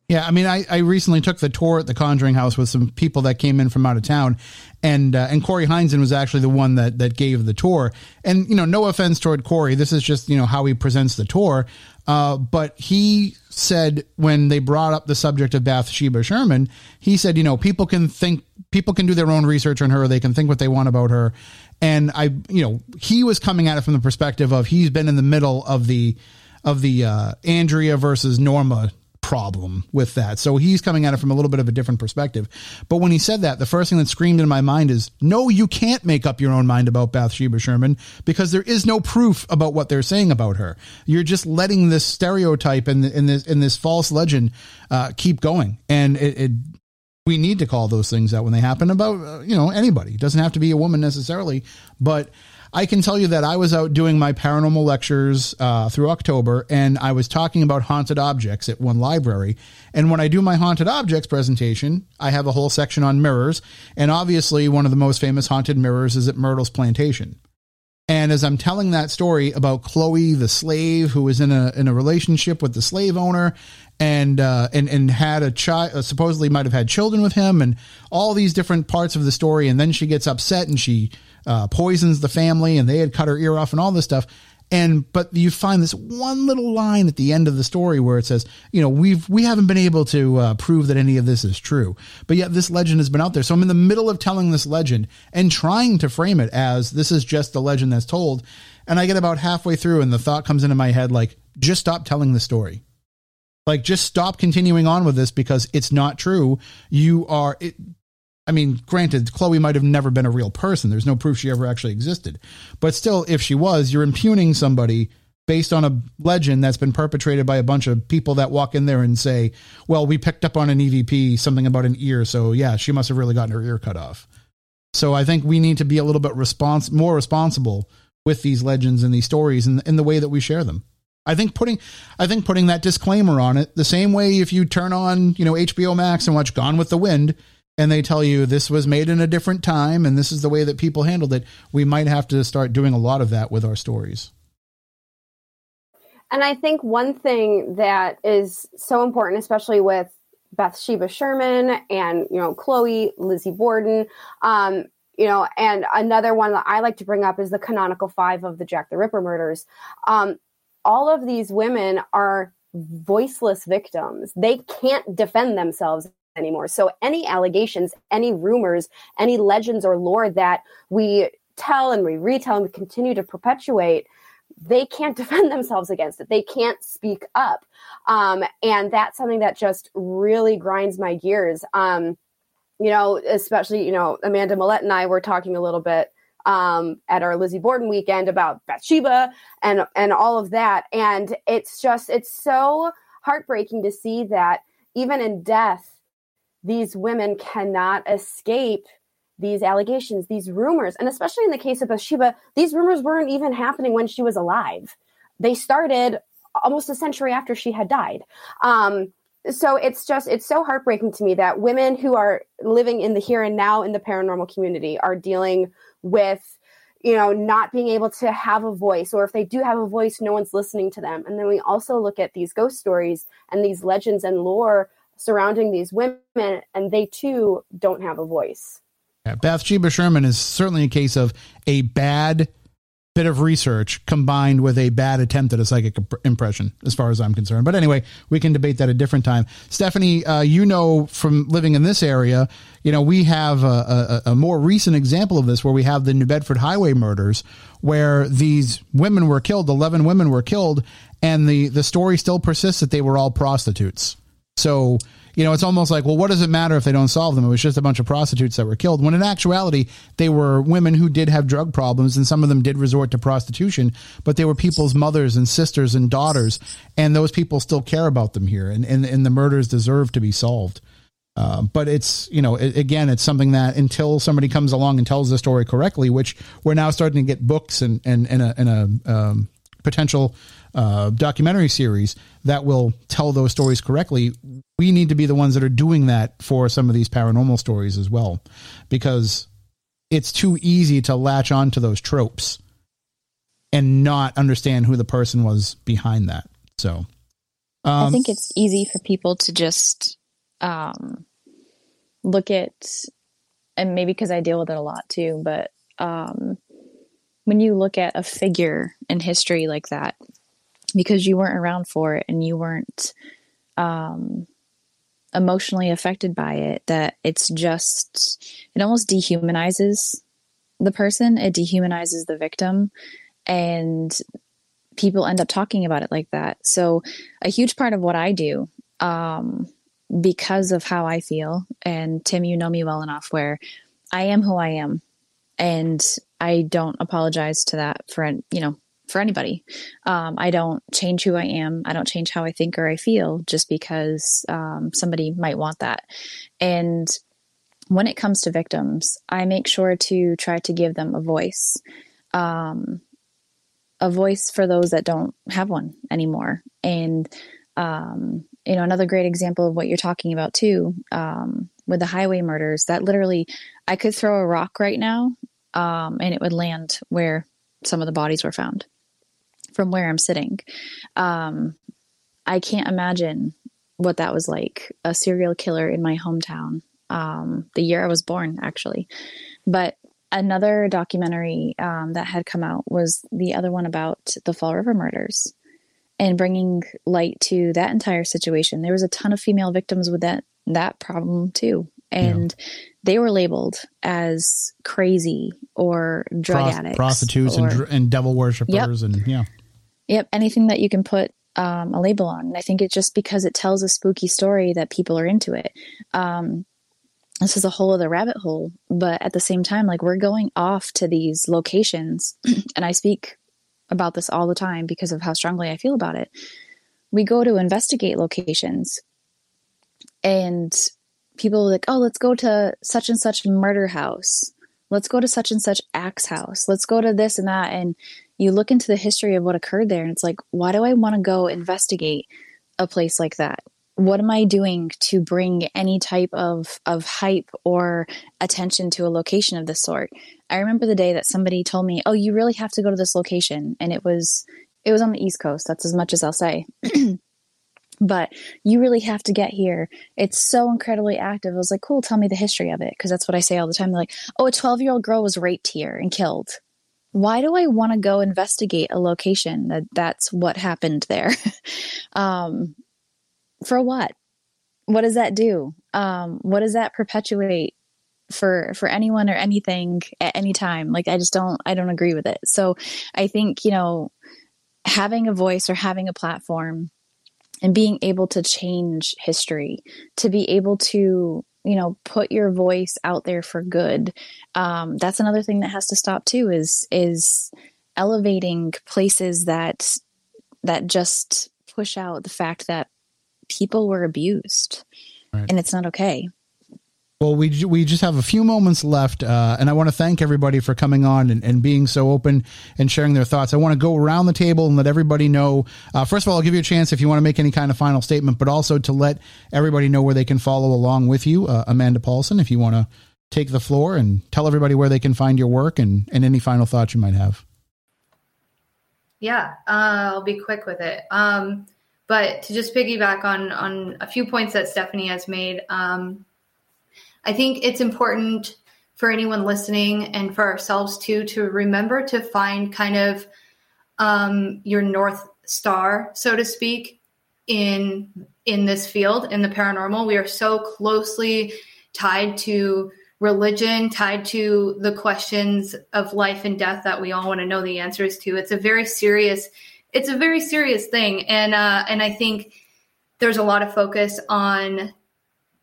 yeah, I mean, I, I recently took the tour at the Conjuring House with some people that came in from out of town, and uh, and Cory Heinzen was actually the one that that gave the tour. And you know, no offense toward Cory, this is just you know how he presents the tour. Uh, but he said when they brought up the subject of Bathsheba Sherman, he said, you know, people can think, people can do their own research on her, they can think what they want about her. And I, you know, he was coming at it from the perspective of he's been in the middle of the of the uh, Andrea versus Norma problem with that. So he's coming at it from a little bit of a different perspective. But when he said that, the first thing that screamed in my mind is, no, you can't make up your own mind about Bathsheba Sherman because there is no proof about what they're saying about her. You're just letting this stereotype and, and this and this false legend uh, keep going, and it, it we need to call those things out when they happen about uh, you know anybody. It doesn't have to be a woman necessarily, but I can tell you that I was out doing my paranormal lectures uh, through October, and I was talking about haunted objects at one library. And when I do my haunted objects presentation, I have a whole section on mirrors, and obviously one of the most famous haunted mirrors is at Myrtle's Plantation. And as I'm telling that story about Chloe, the slave, who was in a in a relationship with the slave owner, and uh, and and had a child, uh, supposedly might have had children with him, and all these different parts of the story, and then she gets upset and she uh, poisons the family, and they had cut her ear off, and all this stuff. And but you find this one little line at the end of the story where it says, you know, we've we haven't been able to uh, prove that any of this is true, but yet this legend has been out there. So I'm in the middle of telling this legend and trying to frame it as this is just the legend that's told, and I get about halfway through, and the thought comes into my head like, just stop telling the story. Like, just stop continuing on with this because it's not true. You are, it, I mean, granted, Chloe might have never been a real person. There's no proof she ever actually existed. But still, if she was, you're impugning somebody based on a legend that's been perpetrated by a bunch of people that walk in there and say, well, we picked up on an EVP something about an ear. So, yeah, she must have really gotten her ear cut off. So, I think we need to be a little bit respons- more responsible with these legends and these stories and in the way that we share them. I think putting I think putting that disclaimer on it the same way if you turn on, you know, HBO Max and watch Gone with the Wind, and they tell you this was made in a different time and this is the way that people handled it, we might have to start doing a lot of that with our stories. And I think one thing that is so important, especially with Bathsheba Sherman and you know Chloe, Lizzie Borden, um, you know, and another one that I like to bring up is the canonical five of the Jack the Ripper murders. Um, all of these women are voiceless victims. They can't defend themselves anymore. So any allegations, any rumors, any legends or lore that we tell and we retell and we continue to perpetuate, they can't defend themselves against it. They can't speak up. Um, and that's something that just really grinds my gears. Um, you know, especially, you know, Amanda Millette and I were talking a little bit um, at our Lizzie Borden weekend about Bathsheba and and all of that. And it's just it's so heartbreaking to see that even in death, these women cannot escape these allegations, these rumors, and especially in the case of Bathsheba, these rumors weren't even happening when she was alive. They started almost a century after she had died. Um, so it's just it's so heartbreaking to me that women who are living in the here and now in the paranormal community are dealing with you know not being able to have a voice or if they do have a voice no one's listening to them and then we also look at these ghost stories and these legends and lore surrounding these women and they too don't have a voice yeah, Bathsheba Sherman is certainly a case of a bad bit of research combined with a bad attempt at a psychic impression, as far as I'm concerned. But anyway, we can debate that a different time. Stephanie, uh, you know from living in this area, you know we have a, a, a, more recent example of this where we have the New Bedford Highway murders, where these women were killed, eleven women were killed, and the the story still persists that they were all prostitutes. So you know, it's almost like, well, what does it matter if they don't solve them? It was just a bunch of prostitutes that were killed. When in actuality, they were women who did have drug problems, and some of them did resort to prostitution, but they were people's mothers and sisters and daughters, and those people still care about them here, and, and, and the murders deserve to be solved. Uh, but it's you know it, again it's something that until somebody comes along and tells the story correctly, which we're now starting to get books and and, and a, and a um, potential uh, documentary series that will tell those stories correctly, we need to be the ones that are doing that for some of these paranormal stories as well, because it's too easy to latch onto those tropes and not understand who the person was behind that. So, um, I think it's easy for people to just um, look at, and maybe because I deal with it a lot too, but um, when you look at a figure in history like that, because you weren't around for it and you weren't um, emotionally affected by it, that it's just, it almost dehumanizes the person, it dehumanizes the victim, and people end up talking about it like that. So, a huge part of what I do, um, because of how I feel, and Tim, you know me well enough where I am who I am. And I don't apologize to that for, you know, for anybody. Um, I don't change who I am. I don't change how I think or I feel just because um, somebody might want that. And when it comes to victims, I make sure to try to give them a voice, um, a voice for those that don't have one anymore. And um, you know, another great example of what you're talking about too, um, with the highway murders. That literally, I could throw a rock right now, um, and it would land where some of the bodies were found from where I'm sitting. Um, I can't imagine what that was like a serial killer in my hometown um, the year I was born, actually. But another documentary um, that had come out was the other one about the Fall River murders and bringing light to that entire situation. There was a ton of female victims with that that problem too, and yeah. they were labeled as crazy or drug Prost- addicts, prostitutes, or, and, and devil worshippers, yep. and yeah, Yep, anything that you can put um, a label on. And I think it's just because it tells a spooky story that people are into it. Um, this is a whole other rabbit hole, but at the same time, like we're going off to these locations, and I speak about this all the time because of how strongly I feel about it. We go to investigate locations, and people like, oh, let's go to such and such murder house. Let's go to such and such axe house. Let's go to this and that. And you look into the history of what occurred there and it's like why do i want to go investigate a place like that what am I doing to bring any type of, of hype or attention to a location of this sort? I remember the day that somebody told me, Oh, you really have to go to this location. And it was, it was on the East Coast. That's as much as I'll say. but you really have to get here. It's so incredibly active. I was like, cool, tell me the history of it. Cause that's what I say all the time. They're like, oh, a 12 year old girl was raped here and killed. Why do I want to go investigate a location that that's what happened there? um, for what? What does that do? Um, what does that perpetuate for for anyone or anything at any time? Like I just don't I don't agree with it. So I think, you know, having a voice or having a platform and being able to change history, to be able to you know put your voice out there for good um, that's another thing that has to stop too is is elevating places that that just push out the fact that people were abused right. and it's not okay. Well, we we just have a few moments left, uh, and I want to thank everybody for coming on and, and, being so open and sharing their thoughts. I want to go around the table and let everybody know. Uh, first of all, I'll give you a chance if you want to make any kind of final statement, but also to let everybody know where they can follow along with you. Uh, Amanda Paulson, if you want to take the floor and tell everybody where they can find your work and, and any final thoughts you might have. Yeah, uh, I'll be quick with it. Um, but to just piggyback on on a few points that Stephanie has made, um, I think it's important for anyone listening and for ourselves too to remember to find kind of um, your north star, so to speak, in in this field in the paranormal. We are so closely tied to religion, tied to the questions of life and death that we all want to know the answers to. It's a very serious it's a very serious thing, and uh, and I think there's a lot of focus on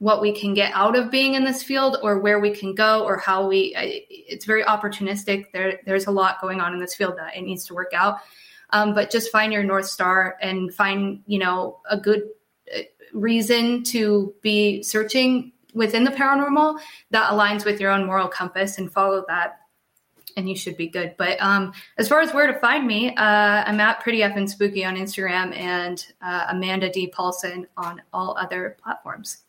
what we can get out of being in this field or where we can go or how we it's very opportunistic there there's a lot going on in this field that it needs to work out um, but just find your north star and find you know a good uh, reason to be searching within the paranormal that aligns with your own moral compass and follow that and you should be good. But um, as far as where to find me, uh, I'm at Pretty Effin Spooky on Instagram and uh, Amanda D. Paulson on all other platforms.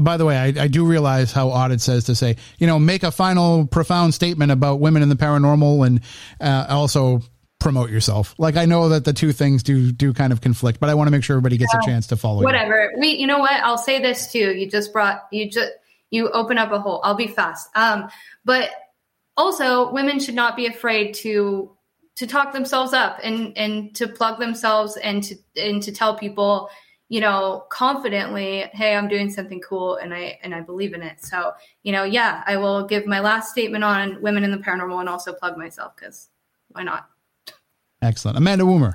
Uh, by the way, I, I, do realize how odd it says to say, you know, make a final profound statement about women in the paranormal and uh, also promote yourself. Like I know that the two things do do kind of conflict, but I want to make sure everybody gets a chance to follow. Whatever. You. We, you know what? I'll say this too. You just brought you just you open up a hole. I'll be fast. Um, but also women should not be afraid to to talk themselves up and and to plug themselves and to and to tell people you know confidently hey i'm doing something cool and i and i believe in it. So you know yeah i will give my last statement on women in the paranormal and also plug myself because why not? Excellent. Amanda woomer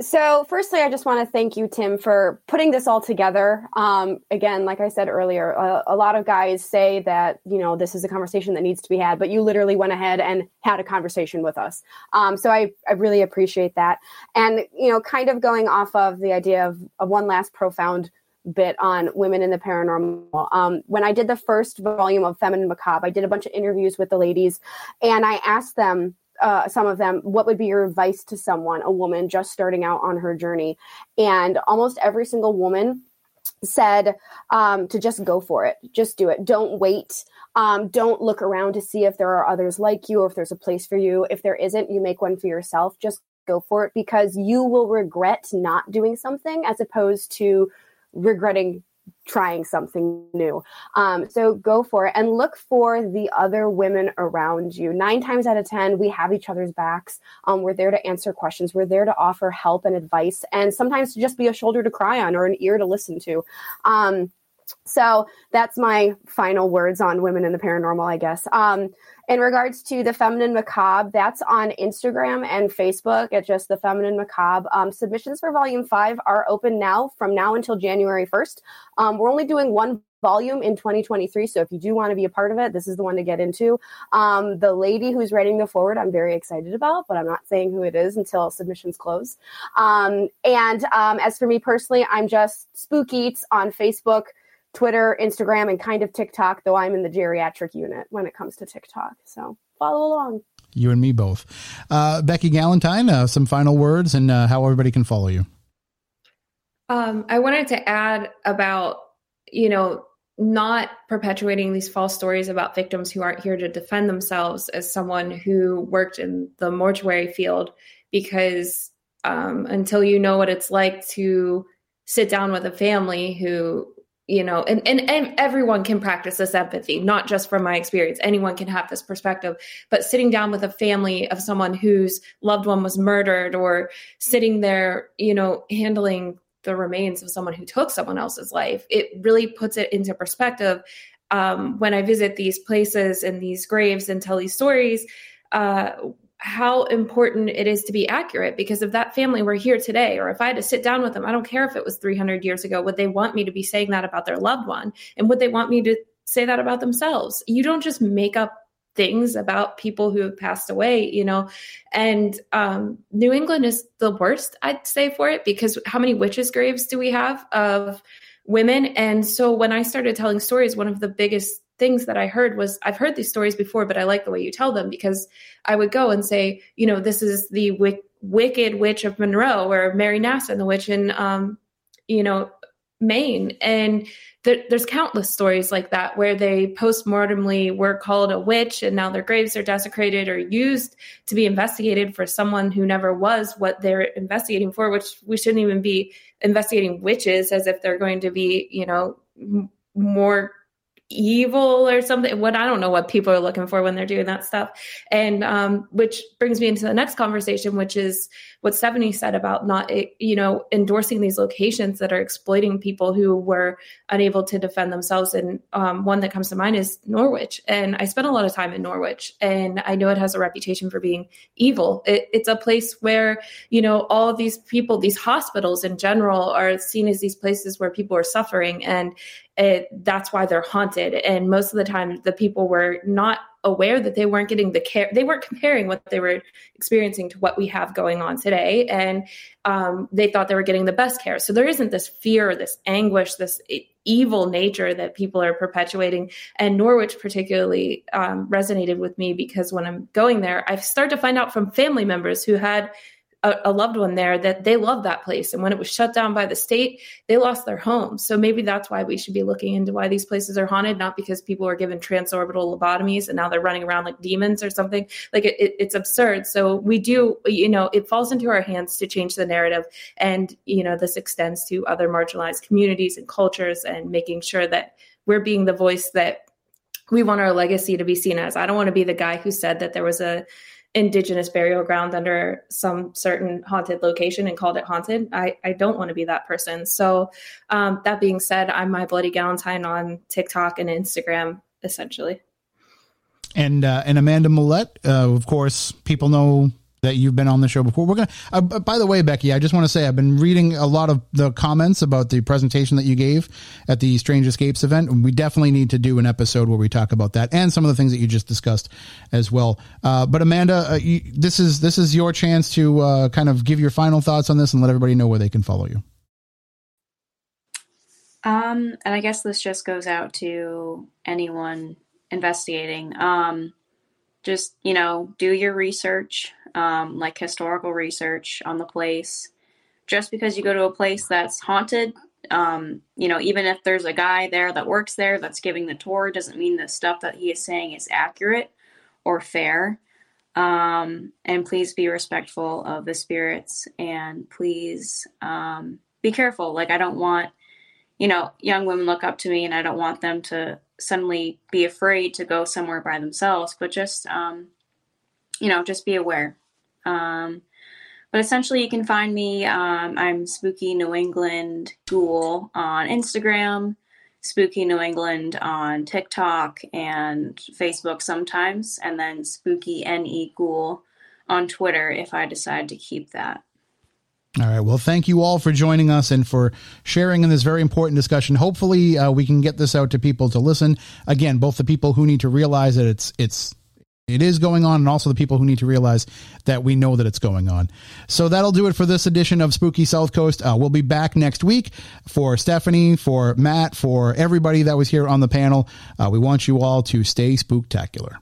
so, firstly, I just want to thank you, Tim, for putting this all together. Um, again, like I said earlier, a, a, lot of guys say that you know this is a conversation that needs to be had, but you literally went ahead and had a conversation with us. Um, so, I, I really appreciate that. And you know, kind of going off of the idea of, of one last profound bit on women in the paranormal. Um, when I did the first volume of Feminine Macabre, I did a bunch of interviews with the ladies, and I asked them uh, some of them, what would be your advice to someone, a woman just starting out on her journey? And almost every single woman said um, to just go for it, just do it. Don't wait. Um, don't look around to see if there are others like you or if there's a place for you. If there isn't, you make one for yourself. Just go for it because you will regret not doing something as opposed to regretting trying something new. Um, so go for it and look for the other women around you. Nine times out of 10, we have each other's backs. Um, we're there to answer questions. We're there to offer help and advice, and sometimes to just be a shoulder to cry on or an ear to listen to. Um, so that's my final words on women in the paranormal, I guess. In regards to the feminine macabre that's on instagram and facebook. At just the feminine macabre. Um, submissions for volume five are open now from now until january 1st um, we're only doing one volume in 2023 so if you do want to be a part of it this is the one to get into. Um, the lady who's writing the forward i'm very excited about but i'm not saying who it is until submissions close. Um, and um, as for me personally i'm just spooky on facebook Twitter, Instagram, and kind of TikTok, though I'm in the geriatric unit when it comes to TikTok. So follow along. You and me both. Uh, Becky Galentine, uh, some final words and uh, how everybody can follow you. Um, I wanted to add about, you know, not perpetuating these false stories about victims who aren't here to defend themselves as someone who worked in the mortuary field, because um, until you know what it's like to sit down with a family who you know and, and and everyone can practice this empathy not just from my experience. Anyone can have this perspective. But sitting down with a family of someone whose loved one was murdered or sitting there you know handling the remains of someone who took someone else's life it really puts it into perspective. Um, when i visit these places and these graves and tell these stories uh, how important it is to be accurate because if that family were here today or if i had to sit down with them i don't care if it was 300 years ago would they want me to be saying that about their loved one? And would they want me to say that about themselves? You don't just make up things about people who have passed away you know? And um, new england is the worst i'd say for it because how many witches graves do we have of women? And so when i started telling stories one of the biggest things that I heard was I've heard these stories before, but I like the way you tell them because I would go and say, you know, this is the wick- wicked witch of Monroe or Mary Nasson, and the witch in, um, you know, Maine. And th- there's countless stories like that where they post-mortemly were called a witch and now their graves are desecrated or used to be investigated for someone who never was what they're investigating for, which we shouldn't even be investigating witches as if they're going to be, you know, m- more evil or something. What i don't know what people are looking for when they're doing that stuff. And um, which brings me into the next conversation which is what stephanie said about not eh, you know endorsing these locations that are exploiting people who were unable to defend themselves. And um, one that comes to mind is norwich. And i spent a lot of time in norwich and i know it has a reputation for being evil. It, it's a place where you know all these people these hospitals in general are seen as these places where people are suffering. And it, that's why they're haunted. And most of the time, the people were not aware that they weren't getting the care. They weren't comparing what they were experiencing to what we have going on today. And um, they thought they were getting the best care. So there isn't this fear, this anguish, this evil nature that people are perpetuating. And Norwich particularly um, resonated with me because when I'm going there, I start to find out from family members who had a, a, loved one there that they love that place. And when it was shut down by the state, they lost their home. So maybe that's why we should be looking into why these places are haunted, not because people are given transorbital lobotomies and now they're running around like demons or something. Like it, it, it's absurd. So we do, you know, it falls into our hands to change the narrative. And, you know, this extends to other marginalized communities and cultures and making sure that we're being the voice that we want our legacy to be seen as. I don't want to be the guy who said that there was a indigenous burial ground under some certain haunted location and called it haunted. I, I don't want to be that person. So, um, that being said, I'm my Bloody Galentine on TikTok and Instagram, essentially. And uh, and Amanda Millette, uh, of course, people know that you've been on the show before. We're gonna. Uh, by the way, Becky, I just want to say I've been reading a lot of the comments about the presentation that you gave at the Strange Escapes event, we definitely need to do an episode where we talk about that and some of the things that you just discussed as well. Uh, but Amanda, uh, you, this is this is your chance to uh, kind of give your final thoughts on this and let everybody know where they can follow you. Um, and I guess this just goes out to anyone investigating. Um, just you know, do your research um, like historical research on the place. Just because you go to a place that's haunted, um, you know, even if there's a guy there that works there that's giving the tour, doesn't mean the stuff that he is saying is accurate or fair. Um, and please be respectful of the spirits and please um, be careful. Like, I don't want, you know, young women look up to me and I don't want them to suddenly be afraid to go somewhere by themselves, but just, um, you know, just be aware. Um, but essentially, you can find me. Um, I'm Spooky New England Ghoul on Instagram, Spooky New England on TikTok and Facebook sometimes, and then Spooky NE Ghoul on Twitter if I decide to keep that. All right. Well, thank you all for joining us and for sharing in this very important discussion. Hopefully, uh, we can get this out to people to listen. Again, both the people who need to realize that it's it's it is going on, and also the people who need to realize that we know that it's going on. So that'll do it for this edition of Spooky South Coast. Uh, we'll be back next week for Stephanie, for Matt, for everybody that was here on the panel. Uh, we want you all to stay spooktacular.